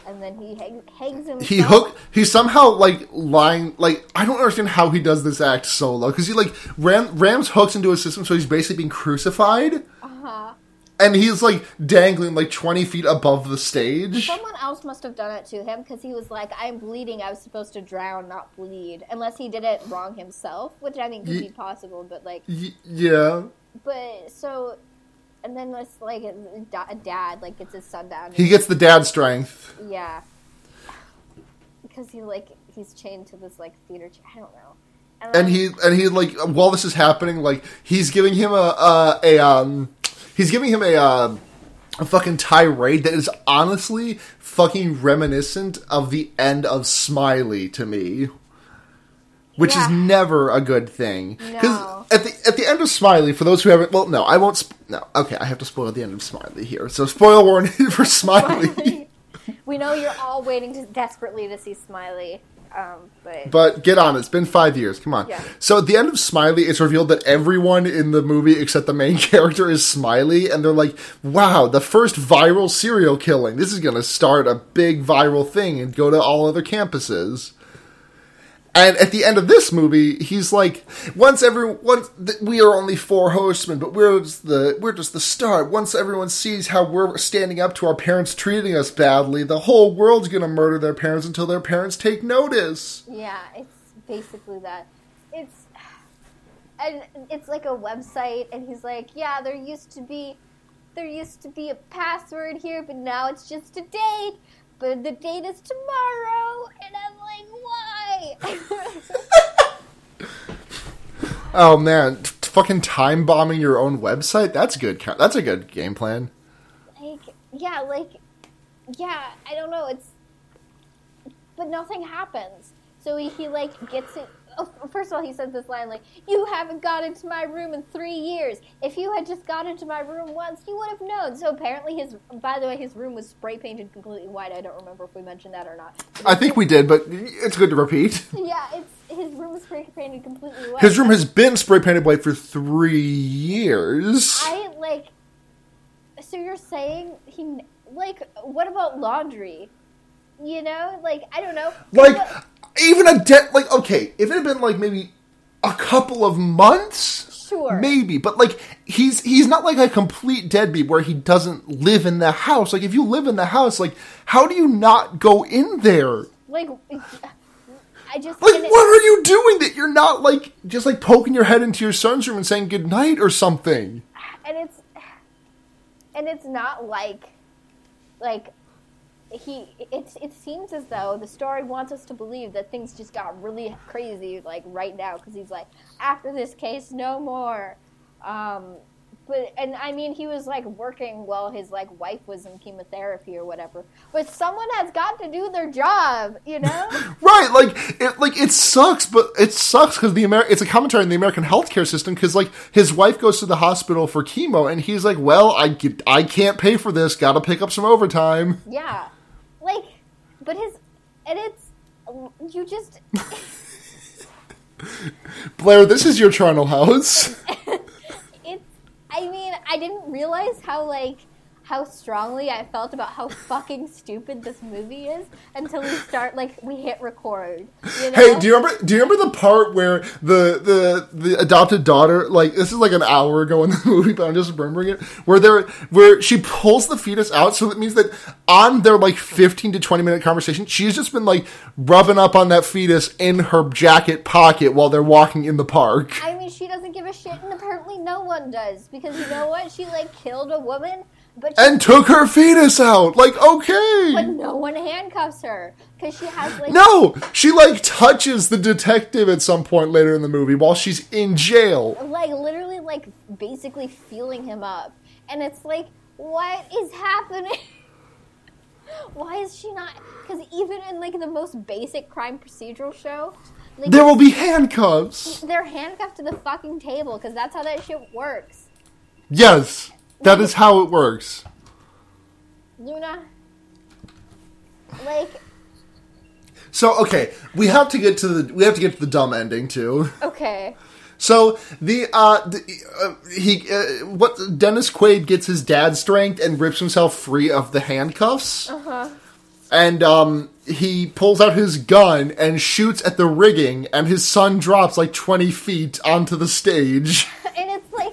and then he hang, hangs himself. He hook. He somehow like lying. Like I don't understand how he does this act solo because he like ram, rams hooks into his system, so he's basically being crucified, Uh-huh. and he's like dangling like twenty feet above the stage. Someone else must have done it to him because he was like, "I'm bleeding. I was supposed to drown, not bleed." Unless he did it wrong himself, which I think could Ye- be possible. But like, Y- yeah, but so, and then it's like a, dad like gets his son down. he gets the dad strength. Yeah. Because he like he's chained to this like theater chair. I don't know. and then- he and he like while this is happening, like he's giving him a a, a um he's giving him a uh, a fucking tirade that is honestly fucking reminiscent of the end of Smiley to me. Which is never a good thing. No. Because at the at the end of Smiley, for those who haven't, well, no, I won't. Sp- no, okay, I have to spoil the end of Smiley here. So, spoiler warning (laughs) for Smiley. (laughs) we know you're all waiting to, desperately to see Smiley, um, but, But get on, it's been five years. Come on. Yeah. So at the end of Smiley, it's revealed that everyone in the movie except the main (laughs) character is Smiley, and they're like, "Wow, the first viral serial killing. This is going to start a big viral thing and go to all other campuses." And at the end of this movie, he's like, "Once every once th- we are only four horsemen, but we're just the we're just the start. Once everyone sees how we're standing up to our parents treating us badly, the whole world's gonna murder their parents until their parents take notice." yeah, it's basically that. It's and it's like a website, and he's like, yeah, there used to be there used to be a password here, but now it's just a date. But the date is tomorrow, and I'm like, why? (laughs) Oh man, fucking time bombing your own website? That's good. That's a good game plan. like yeah like yeah i don't know it's but nothing happens so he, he like gets it oh, first of all he says this line like you haven't got into my room in three years if you had just got into my room once you would have known so apparently his by the way his room was spray painted completely white i don't remember if we mentioned that or not I think we did, but it's good to repeat. yeah it's his room was spray painted completely white His room has been spray painted white for three years. I like. So you're saying he like? What about laundry? You know, like I don't know. Like, even a debt, like, okay, if it had been like maybe a couple of months, Sure. maybe, but like, he's he's not like a complete deadbeat where he doesn't live in the house. Like, if you live in the house, like, how do you not go in there? like I just Like, what are you doing that you're not like just like poking your head into your son's room and saying good night or something? and it's and it's not like like he it it seems as though the story wants us to believe that things just got really crazy like right now because he's like after this case no more um But and I mean, he was like working while his like wife was in chemotherapy or whatever. But someone has got to do their job, you know. (laughs) Right, like it, like it sucks, but it sucks because the Amer- it's a commentary on the American healthcare system. Because like his wife goes to the hospital for chemo, and he's like, "Well, I I can't pay for this. Got to pick up some overtime." yeah, like, but his and it's you just (laughs) Blair, this is your charnel house. (laughs) it's I mean, I didn't realize how like how strongly I felt about how (laughs) fucking stupid this movie is until we start like we hit record. You know? Hey, do you remember? Do you remember the part where the the the adopted daughter, like this is like an hour ago in the (laughs) movie, but I'm just remembering it, where they're where she pulls the fetus out, so that means that on their like 15 to 20 minute conversation, she's just been like rubbing up on that fetus in her jacket pocket while they're walking in the park. I mean, she doesn't give a shit, and apparently no one does because you know what? She like killed a woman, but she, And took her fetus out. Like, okay. but no one handcuffs her because she has like No, she like touches the detective at some point later in the movie while she's in jail. like literally like basically feeling him up, and it's like, what is happening? (laughs) Why is she not? Because even in like the most basic crime procedural show, like There will be handcuffs. they're handcuffed to the fucking table because that's how that shit works. Yes, that is how it works. Luna, like, So okay, we have to get to the we have to get to the dumb ending too. okay, So the uh, the, uh he uh, what Dennis Quaid gets his dad's strength and rips himself free of the handcuffs. uh-huh. And um he pulls out his gun and shoots at the rigging and his son drops like 20 feet onto the stage. (laughs) and it's like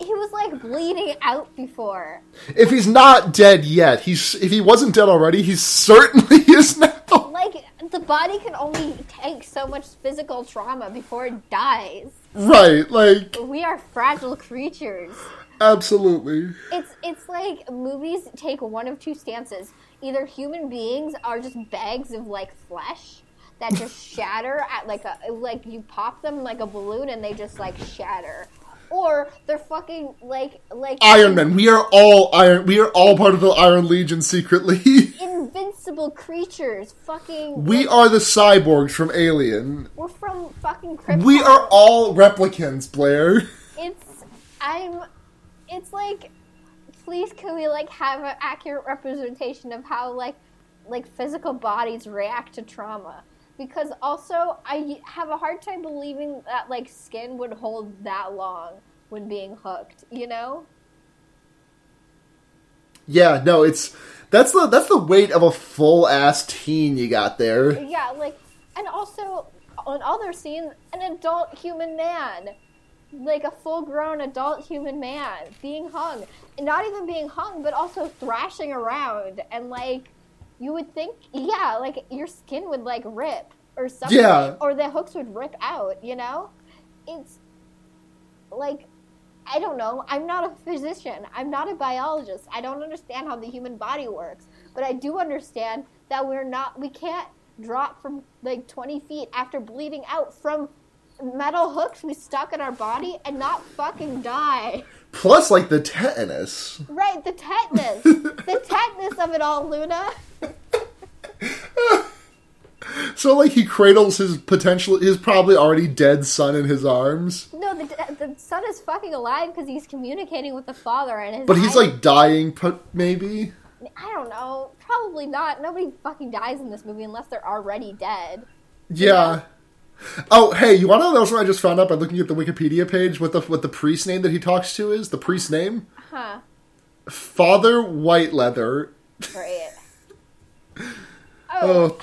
he was like bleeding out before. If he's not dead yet, he's if he wasn't dead already, he certainly (laughs) is now. Like the body can only take so much physical trauma before it dies. Right, like We are fragile creatures. absolutely. It's it's like movies take one of two stances. Either human beings are just bags of like flesh that just (laughs) shatter at like a like you pop them like a balloon and they just like shatter. Or they're fucking like like Iron Man. We are all Iron. We are all part of the Iron Legion secretly. (laughs) invincible creatures. Fucking we are the cyborgs from Alien. we're from fucking Krypton. We are all replicants, Blair. (laughs) it's I'm it's like please can we like have an accurate representation of how like like physical bodies react to trauma because also I have a hard time believing that like skin would hold that long when being hooked, you know? Yeah, no, it's that's the that's the weight of a full ass teen you got there. Yeah, like and also on other scenes an adult human man like a full grown adult human man being hung and not even being hung but also thrashing around and like you would think yeah like your skin would like rip or something Yeah. or the hooks would rip out you know it's like I don't know. I'm not a physician. I'm not a biologist. I don't understand how the human body works. But I do understand that we're not, we can't drop from like 20 feet after bleeding out from metal hooks we stuck in our body and not fucking die. Plus, like the tetanus. Right, the tetanus. (laughs) the tetanus of it all, Luna. So, like, he cradles his potential, his probably already dead son in his arms, No, the, the son is fucking alive because he's communicating with the father and his but he's like dying. Maybe. I don't know. Probably not. Nobody fucking dies in this movie unless they're already dead. Yeah. Oh, hey, you want to know something I just found out by looking at the Wikipedia page? What the what the priest name that he talks to is? The priest name Huh. Father White Leather. Right. (laughs) Oh,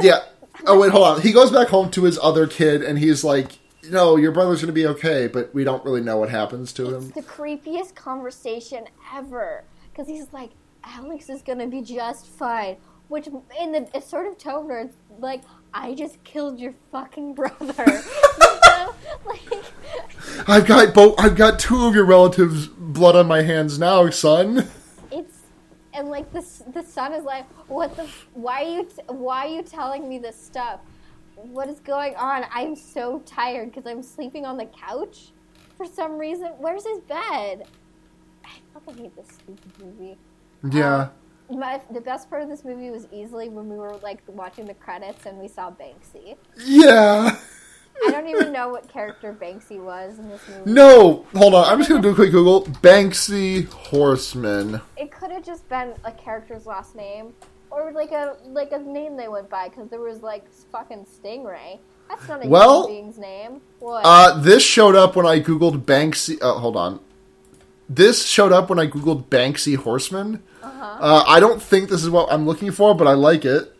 yeah. Oh wait, hold on. He goes back home to his other kid, and he's like, "No, your brother's gonna be okay," but we don't really know what happens to him. the creepiest conversation ever because he's like alex is gonna be just fine which in the a sort of tone where it's like i just killed your fucking brother (laughs) (laughs) like I've got both. I've got two of your relatives' blood on my hands now, son. it's and like this the son is like what the why are you t- why are you telling me this stuff what is going on i'm so tired because i'm sleeping on the couch for some reason. Where's his bed? I fucking hate this stupid movie. Yeah. Um, My, the best part of this movie was easily when we were like watching the credits and we saw Banksy. yeah. I don't even know what character Banksy was in this movie. No, hold on. I'm just gonna do a quick Google. Banksy Horseman. It could have just been a character's last name or like a like a name they went by because there was like fucking Stingray. That's not a Well, human being's name. What? Uh, this showed up when I googled Banksy. Uh, hold on. This showed up when I googled Banksy Horseman. uh-huh. Uh, I don't think this is what I'm looking for, but I like it.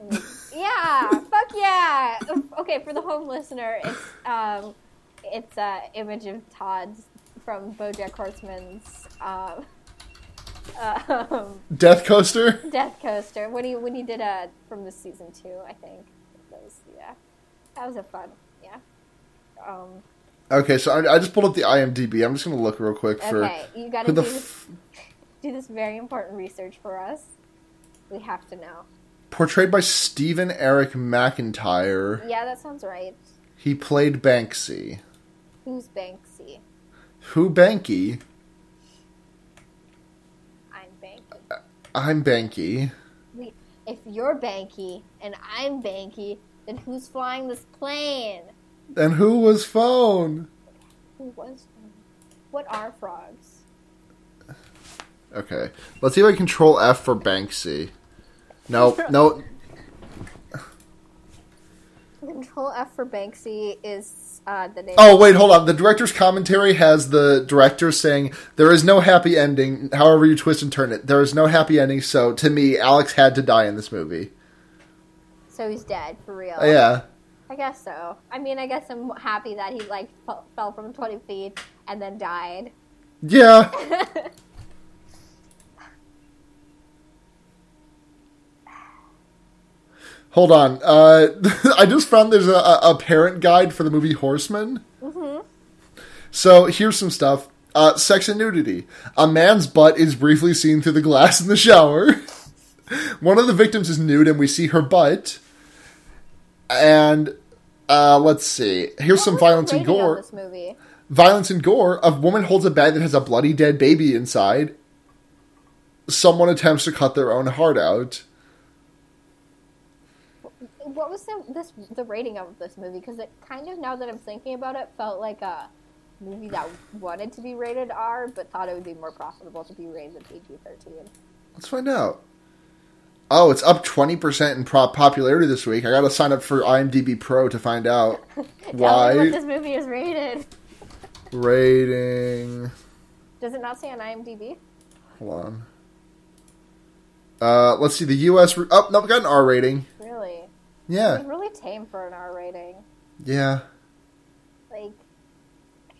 (laughs) Yeah, fuck yeah. Okay, for the home listener, it's um, it's a image of Todd from BoJack Horseman's um, (laughs) um, Death Coaster. Death Coaster when he when he did a from the season two, I think. That was yeah, that was a fun yeah. Um, Okay, so I, I just pulled up the IMDb. I'm just gonna look real quick for okay, you got to do this, f- (laughs) do this very important research for us. We have to know. portrayed by Stephen Eric McIntyre. Yeah, that sounds right. He played Banksy. Who's Banksy? Who Banky? I'm Banky. Uh, I'm Banky. Wait, if you're Banky and I'm Banky, then who's flying this plane? And who was Phone? Who was? phone? What are frogs? Okay, let's see if I control F for Banksy. No, (laughs) no. Control F for Banksy is uh, the name. Oh wait, hold on. The director's commentary has the director saying there is no happy ending. However you twist and turn it, there is no happy ending. So to me, Alex had to die in this movie. So he's dead for real. Yeah, I guess so. I mean, I guess I'm happy that he like f- fell from 20 feet and then died. yeah. (laughs) Hold on. Uh, (laughs) I just found there's a, a parent guide for the movie Horseman. Mm-hmm. So here's some stuff. Uh, sex and nudity. A man's butt is briefly seen through the glass in the shower. (laughs) One of the victims is nude, and we see her butt. And uh, let's see. Here's some What was violence and gore. This movie. Violence and gore. A woman holds a bag that has a bloody dead baby inside. Someone attempts to cut their own heart out. What was the this the rating of this movie? Because it kind of now that I'm thinking about it, felt like a movie that wanted to be rated R, but thought it would be more profitable to be rated PG-13. Let's find out. Oh, it's up 20% in popularity this week. I gotta sign up for IMDb Pro to find out (laughs) why. what this movie is rated. Rating. Does it not say on IMDb? Hold on. Uh, let's see. The U.S. Re- oh, no, we got an R rating. Really? Yeah, It's really tame for an R rating. yeah. Like,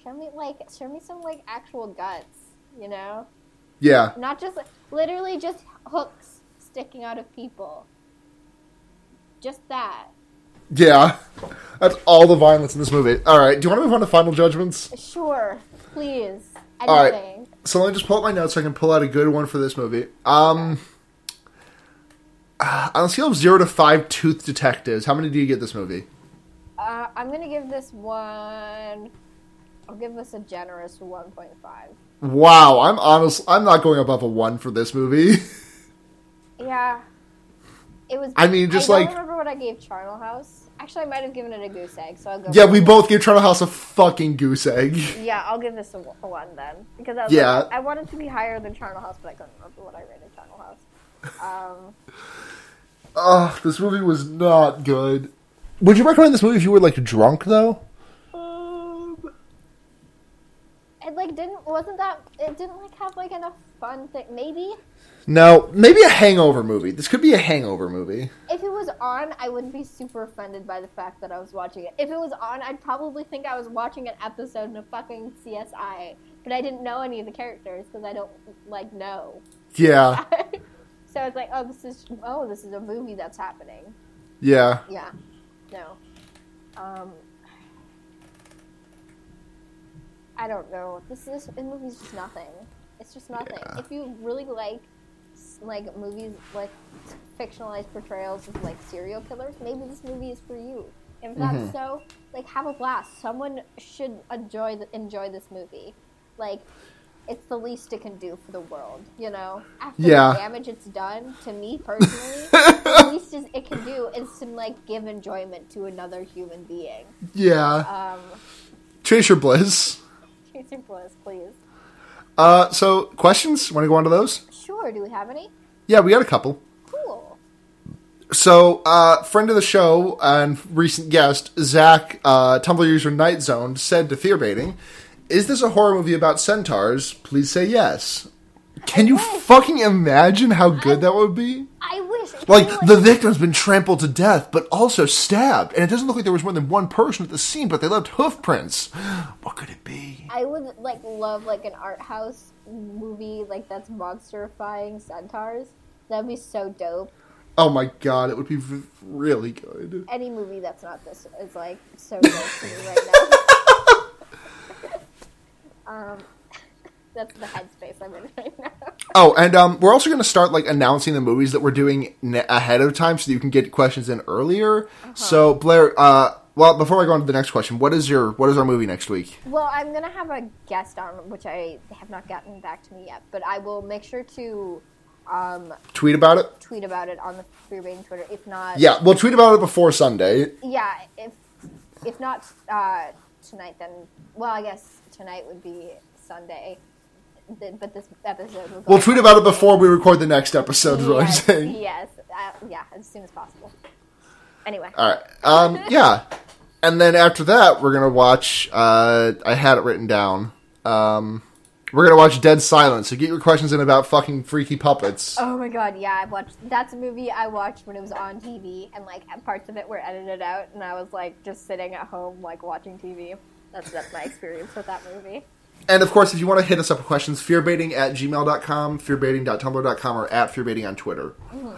show me like show me some like actual guts, you know? Yeah. Not just literally just hooks sticking out of people. Just that. Yeah. That's all the violence in this movie. All right. Do you want to move on to final judgments? Sure, please. All right. So let me just pull up my notes so I can pull out a good one for this movie. Um, uh, on a scale of zero to five tooth detectives, how many do you get this movie? Uh, I'm gonna give this one. I'll give this a generous 1.5. Wow, I'm honest. I'm not going above a one for this movie. (laughs) It was. I mean, just I like- don't remember what I gave Charnel House. Actually, I might have given it a goose egg, so I'll go. yeah, we both gave Charnel House a fucking goose egg. Yeah, I'll give this a, a one then because I was Yeah. like, I wanted to be higher than Charnel House, but I couldn't remember what I rated Charnel House. Um, Ugh, (laughs) this movie was not good. Would you recommend this movie if you were like drunk though? um, it like didn't wasn't that it didn't like have like enough fun thing. Maybe No, maybe a hangover movie. This could be a hangover movie. if it was on, I wouldn't be super offended by the fact that I was watching it. If it was on, I'd probably think I was watching an episode of fucking CSI, but I didn't know any of the characters because I don't like know. Yeah, (laughs) so it's like, oh, this is oh, this is a movie that's happening. yeah. Yeah. No. Um. I don't know. This this, this movie's just nothing. It's just nothing. Yeah. If you really like like movies like fictionalized portrayals of like serial killers, maybe this movie is for you. If that's Mm-hmm. so, like have a blast. Someone should enjoy the, enjoy this movie. Like it's the least it can do for the world, you know. After Yeah. the damage it's done to me (laughs) personally, the least it can do is to like give enjoyment to another human being. Yeah. Um, Chase your bliss. Chase your Bliss, please. Uh, so questions? Want to go on to those? Sure. Do we have any? Yeah, we got a couple. Cool. So, uh, friend of the show and recent guest, Zach, uh, Tumblr user Night Zone, said to Fearbaiting, Is this a horror movie about centaurs? Please say yes. Can you wish. fucking imagine how good that would be? I wish. Like, the victim's been trampled to death, but also stabbed. And it doesn't look like there was more than one person at the scene, but they left hoof prints. (gasps) What could it be? I would like love like an art house movie like that's monsterifying centaurs. That'd be so dope. Oh my god, it would be v- really good. Any movie that's not this is like so dope right now. (laughs) (laughs) um, that's the headspace I'm in (laughs) right now. Oh, and um, we're also going to start like announcing the movies that we're doing ne- ahead of time, so that you can get questions in earlier. So Blair, uh, well, before I go on to the next question, what is your what is our movie next week? Well, I'm gonna have a guest on, which I have not gotten back to me yet, but I will make sure to um, Tweet about it. tweet about it on the Fear Baiting Twitter. If not, Yeah, we'll tweet about it before Sunday. yeah, if if not uh, tonight, then well, I guess tonight would be Sunday. But this episode will. We'll tweet about it before we record the next episode. Is what I'm Yes, saying. yes, uh, yeah, as soon as possible. Anyway, All right. Um, (laughs) yeah, and then after that, we're gonna watch. Uh, I had it written down. Um, we're gonna watch Dead Silence. So get your questions in about fucking freaky puppets. oh my god, yeah, I watched. That's a movie I watched when it was on TV, and like parts of it were edited out, and I was like just sitting at home like watching TV. That's that's my experience with that movie. And of course, if you want to hit us up with questions, fearbaiting at gmail.com, fearbaiting.tumblr.com, or at fearbaiting on Twitter. Hmm.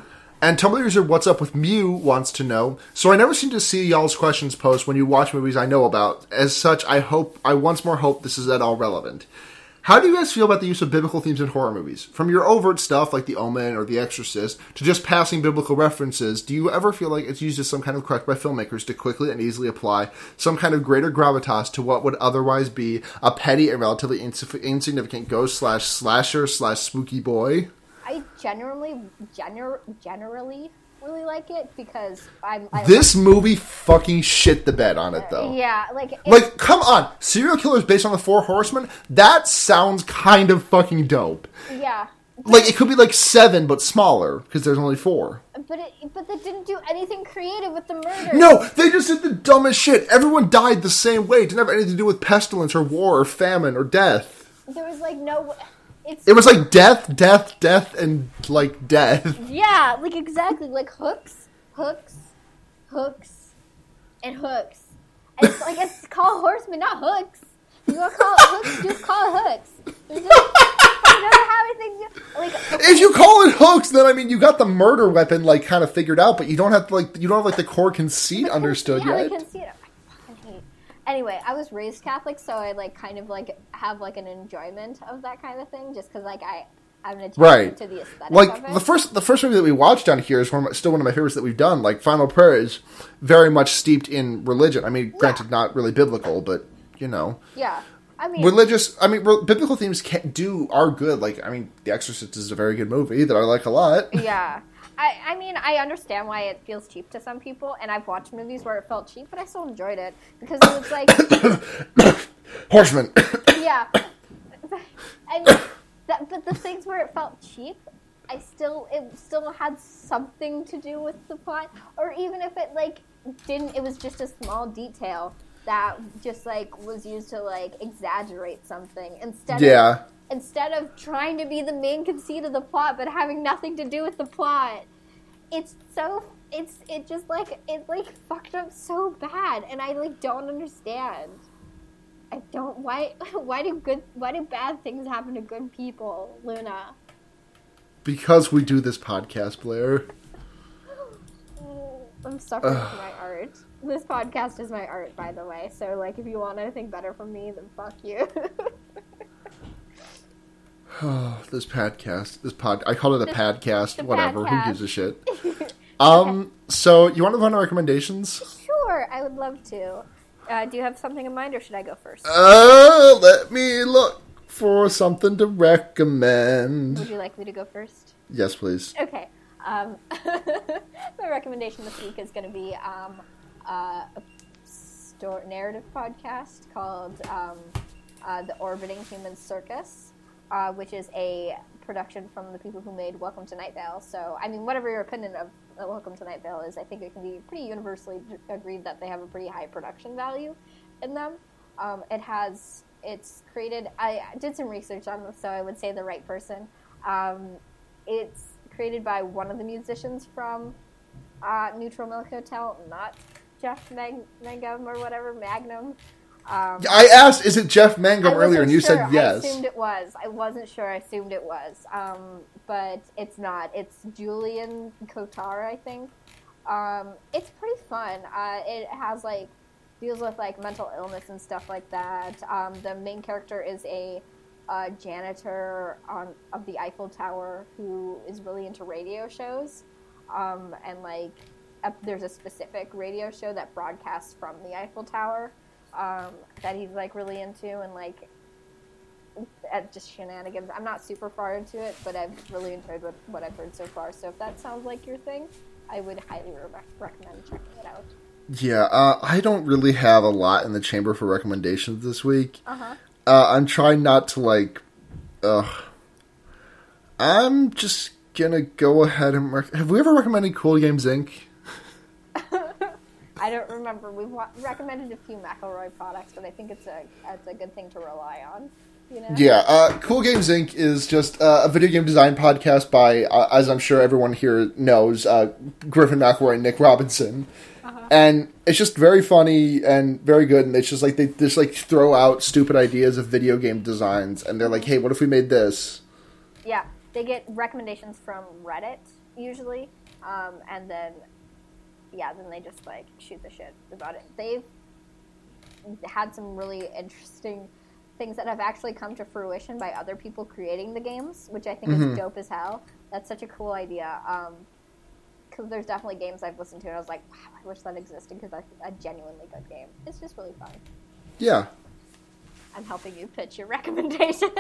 And Tumblr user What's Up With Mew wants to know, so I never seem to see y'all's questions post when you watch movies I know about. As such, I hope, I once more hope this is at all relevant. How do you guys feel about the use of biblical themes in horror movies? From your overt stuff like The Omen or The Exorcist to just passing biblical references, do you ever feel like it's used as some kind of crutch by filmmakers to quickly and easily apply some kind of greater gravitas to what would otherwise be a petty and relatively insignificant ghost slash slasher slash spooky boy? I generally, gener- generally really like it because I'm I This movie fucking shit the bed on it though. Yeah, like Like, come on, serial killers based on the Four Horsemen. That sounds kind of fucking dope. yeah, Like, it could be like seven, but smaller because there's only four. but it but they didn't do anything creative with the murder. No, they just did the dumbest shit. Everyone died the same way. It didn't have anything to do with pestilence or war or famine or death. there was like no. It's It was like death, death, death, and like death. yeah, like exactly like hooks, hooks, hooks, and hooks. It's like it's called horsemen, not hooks. You want to call it hooks? Just call it hooks. There's just, it doesn't have anything like. If you call it hooks, then I mean you got the murder weapon like kind of figured out, but you don't have like you don't have like the core conceit understood yeah, yet. I can see it. I fucking hate. Anyway, I was raised Catholic, so I like kind of like have like an enjoyment of that kind of thing, just because like I I'm an Right. to the aesthetic like the first the first movie that we watched on here is one my, still one of my favorites that we've done. Like Final Prayer is very much steeped in religion. I mean, granted, not really biblical, but you know, yeah, I mean, religious. I mean, re- biblical themes can do are good. Like I mean, The Exorcist is a very good movie that I like a lot. yeah. I, I mean, I understand why it feels cheap to some people, and I've watched movies where it felt cheap, but I still enjoyed it because it was like, (coughs) Horseman. (coughs) yeah. I mean, that, but the things where it felt cheap, I still it still had something to do with the plot, or even if it like didn't, it was just a small detail that just like was used to like exaggerate something instead. yeah. Of, instead of trying to be the main conceit of the plot, but having nothing to do with the plot, it's so it's it just like it like fucked up so bad, and I like don't understand. I don't. Why? (laughs) Why do good? Why do bad things happen to good people, Luna? Because we do this podcast, Blair. (gasps) I'm suffering for my art. This podcast is my art, by the way. So, like, if you want anything better from me, then fuck you. (laughs) Oh, (sighs) this podcast, this pod, I call it a podcast. Whatever, who gives a shit? (laughs) Um, so you want to run recommendations? sure. I would love to. Uh, do you have something in mind, or should I go first? Uh, let me look for something to recommend. Would you like me to go first? Yes, please. Okay. Um, (laughs) my recommendation this week is going to be um, uh, a story, narrative podcast called um, uh, The Orbiting Human Circus, uh, which is a production from the people who made Welcome to Night Vale. So, I mean, whatever your opinion of Welcome to Night Vale is, I think it can be pretty universally agreed that they have a pretty high production value in them. Um, it has, it's created, I did some research on this, so I would say the right person. Um, it's created by one of the musicians from uh, Neutral Milk Hotel, not Jeff Mag- Mangum or whatever, Magnum. Um, I asked, is it Jeff Mangum earlier, and you sure. said yes. I assumed it was. I wasn't sure. I assumed it was. Um, but it's not. It's Julian Koster, I think. Um, it's pretty fun. Uh, it has like deals with like mental illness and stuff like that. Um, the main character is a uh, janitor on of the Eiffel Tower who is really into radio shows, um, and like a, there's a specific radio show that broadcasts from the Eiffel Tower um, that he's like really into, and like at just shenanigans. I'm not super far into it, but I've really enjoyed what, what I've heard so far. So if that sounds like your thing, I would highly re- recommend checking it out. Yeah, uh, I don't really have a lot in the chamber for recommendations this week. Uh-huh. Uh, I'm trying not to like. Uh, I'm just gonna go ahead and rec- have we ever recommended Cool Games Inc. I don't remember. We've wa- recommended a few McElroy products, but I think it's a it's a good thing to rely on. You know? Yeah, uh, Cool Games Inc. is just uh, a video game design podcast by, uh, as I'm sure everyone here knows, uh, Griffin McElroy and Nick Robinson. And it's just very funny and very good. And it's just like they just like throw out stupid ideas of video game designs, and they're like, "Hey, what if we made this?" Yeah, they get recommendations from Reddit usually, um, and then yeah, then they just like shoot the shit about it. They've had some really interesting things that have actually come to fruition by other people creating the games, which I think is dope as hell. That's such a cool idea. Because there's definitely games I've listened to and I was like, wow, I wish that existed because that's a genuinely good game. It's just really fun. Yeah, I'm helping you pitch your (laughs) recommendation.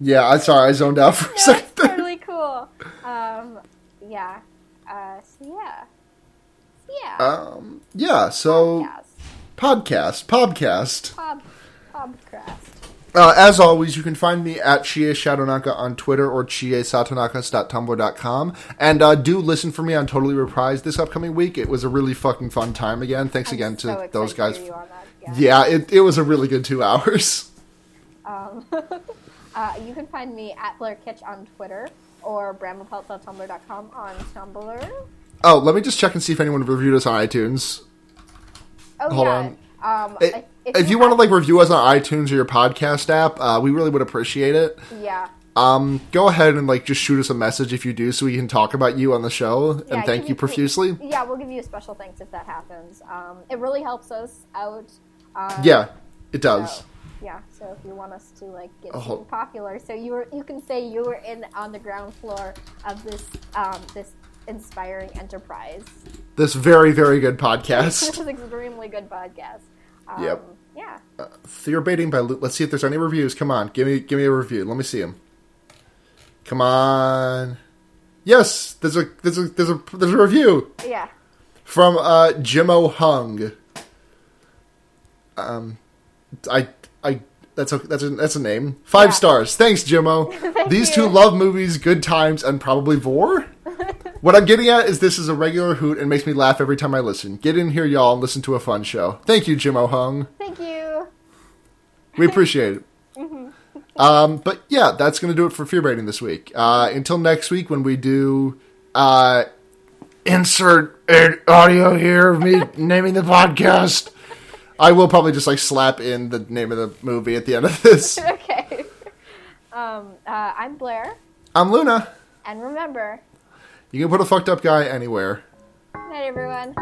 yeah. I'm sorry, I zoned out for a (laughs) no, second. it's totally cool. Um, yeah. Uh, so yeah. Yeah. Um, yeah. So Podcast. podcast, podcast. Pobcrast. Uh, as always, you can find me at Chie Shadonaka on Twitter or chiesatonakas.tumblr.com. And uh, do listen for me on Totally Reprised this upcoming week. It was a really fucking fun time again. Thanks I'm again to so those guys. For you on that. Yeah. Yeah, it, it was a really good two (laughs) hours. Um, (laughs) uh, you can find me at Blair Kitch on Twitter or bramblepelts.tumblr.com on Tumblr. Oh, let me just check and see if anyone reviewed us on iTunes. Oh Hold yeah. on. Um, I- if, you want to like review us on iTunes or your podcast app, uh, we really would appreciate it. yeah. Um, go ahead and like just shoot us a message if you do, so we can talk about you on the show and thank you you- profusely. Yeah, we'll give you a special thanks if that happens. Um, it really helps us out. Um, Yeah, it does. So, yeah, so if you want us to like get Oh. popular, so you were you can say you were in on the ground floor of this um, this inspiring enterprise. This very very good podcast. (laughs) This is an extremely good podcast. Um, Yep. Yeah. Fear baiting by. Lu- Let's see if there's any reviews. Come on, give me give me a review. Let me see them. Come on. Yes, there's a there's a there's a there's a review Yeah. from uh, Jimmo Hung. Um, I I that's a that's a that's a name. Five Yeah. stars. Thanks, Jimmo. (laughs) These you. two love movies, good times, and probably vor. What I'm getting at is this is a regular hoot and makes me laugh every time I listen. Get in here, y'all, and listen to a fun show. Thank you, Jim O'Hung. Thank you. We appreciate it. Um, but yeah, that's going to do it for fear baiting this week. Uh, until next week when we do uh, insert audio here of me (laughs) naming the podcast. I will probably just like slap in the name of the movie at the end of this. (laughs) Okay. Um, uh, I'm Blair, I'm Luna. and remember, You can put a fucked up guy anywhere. night everyone.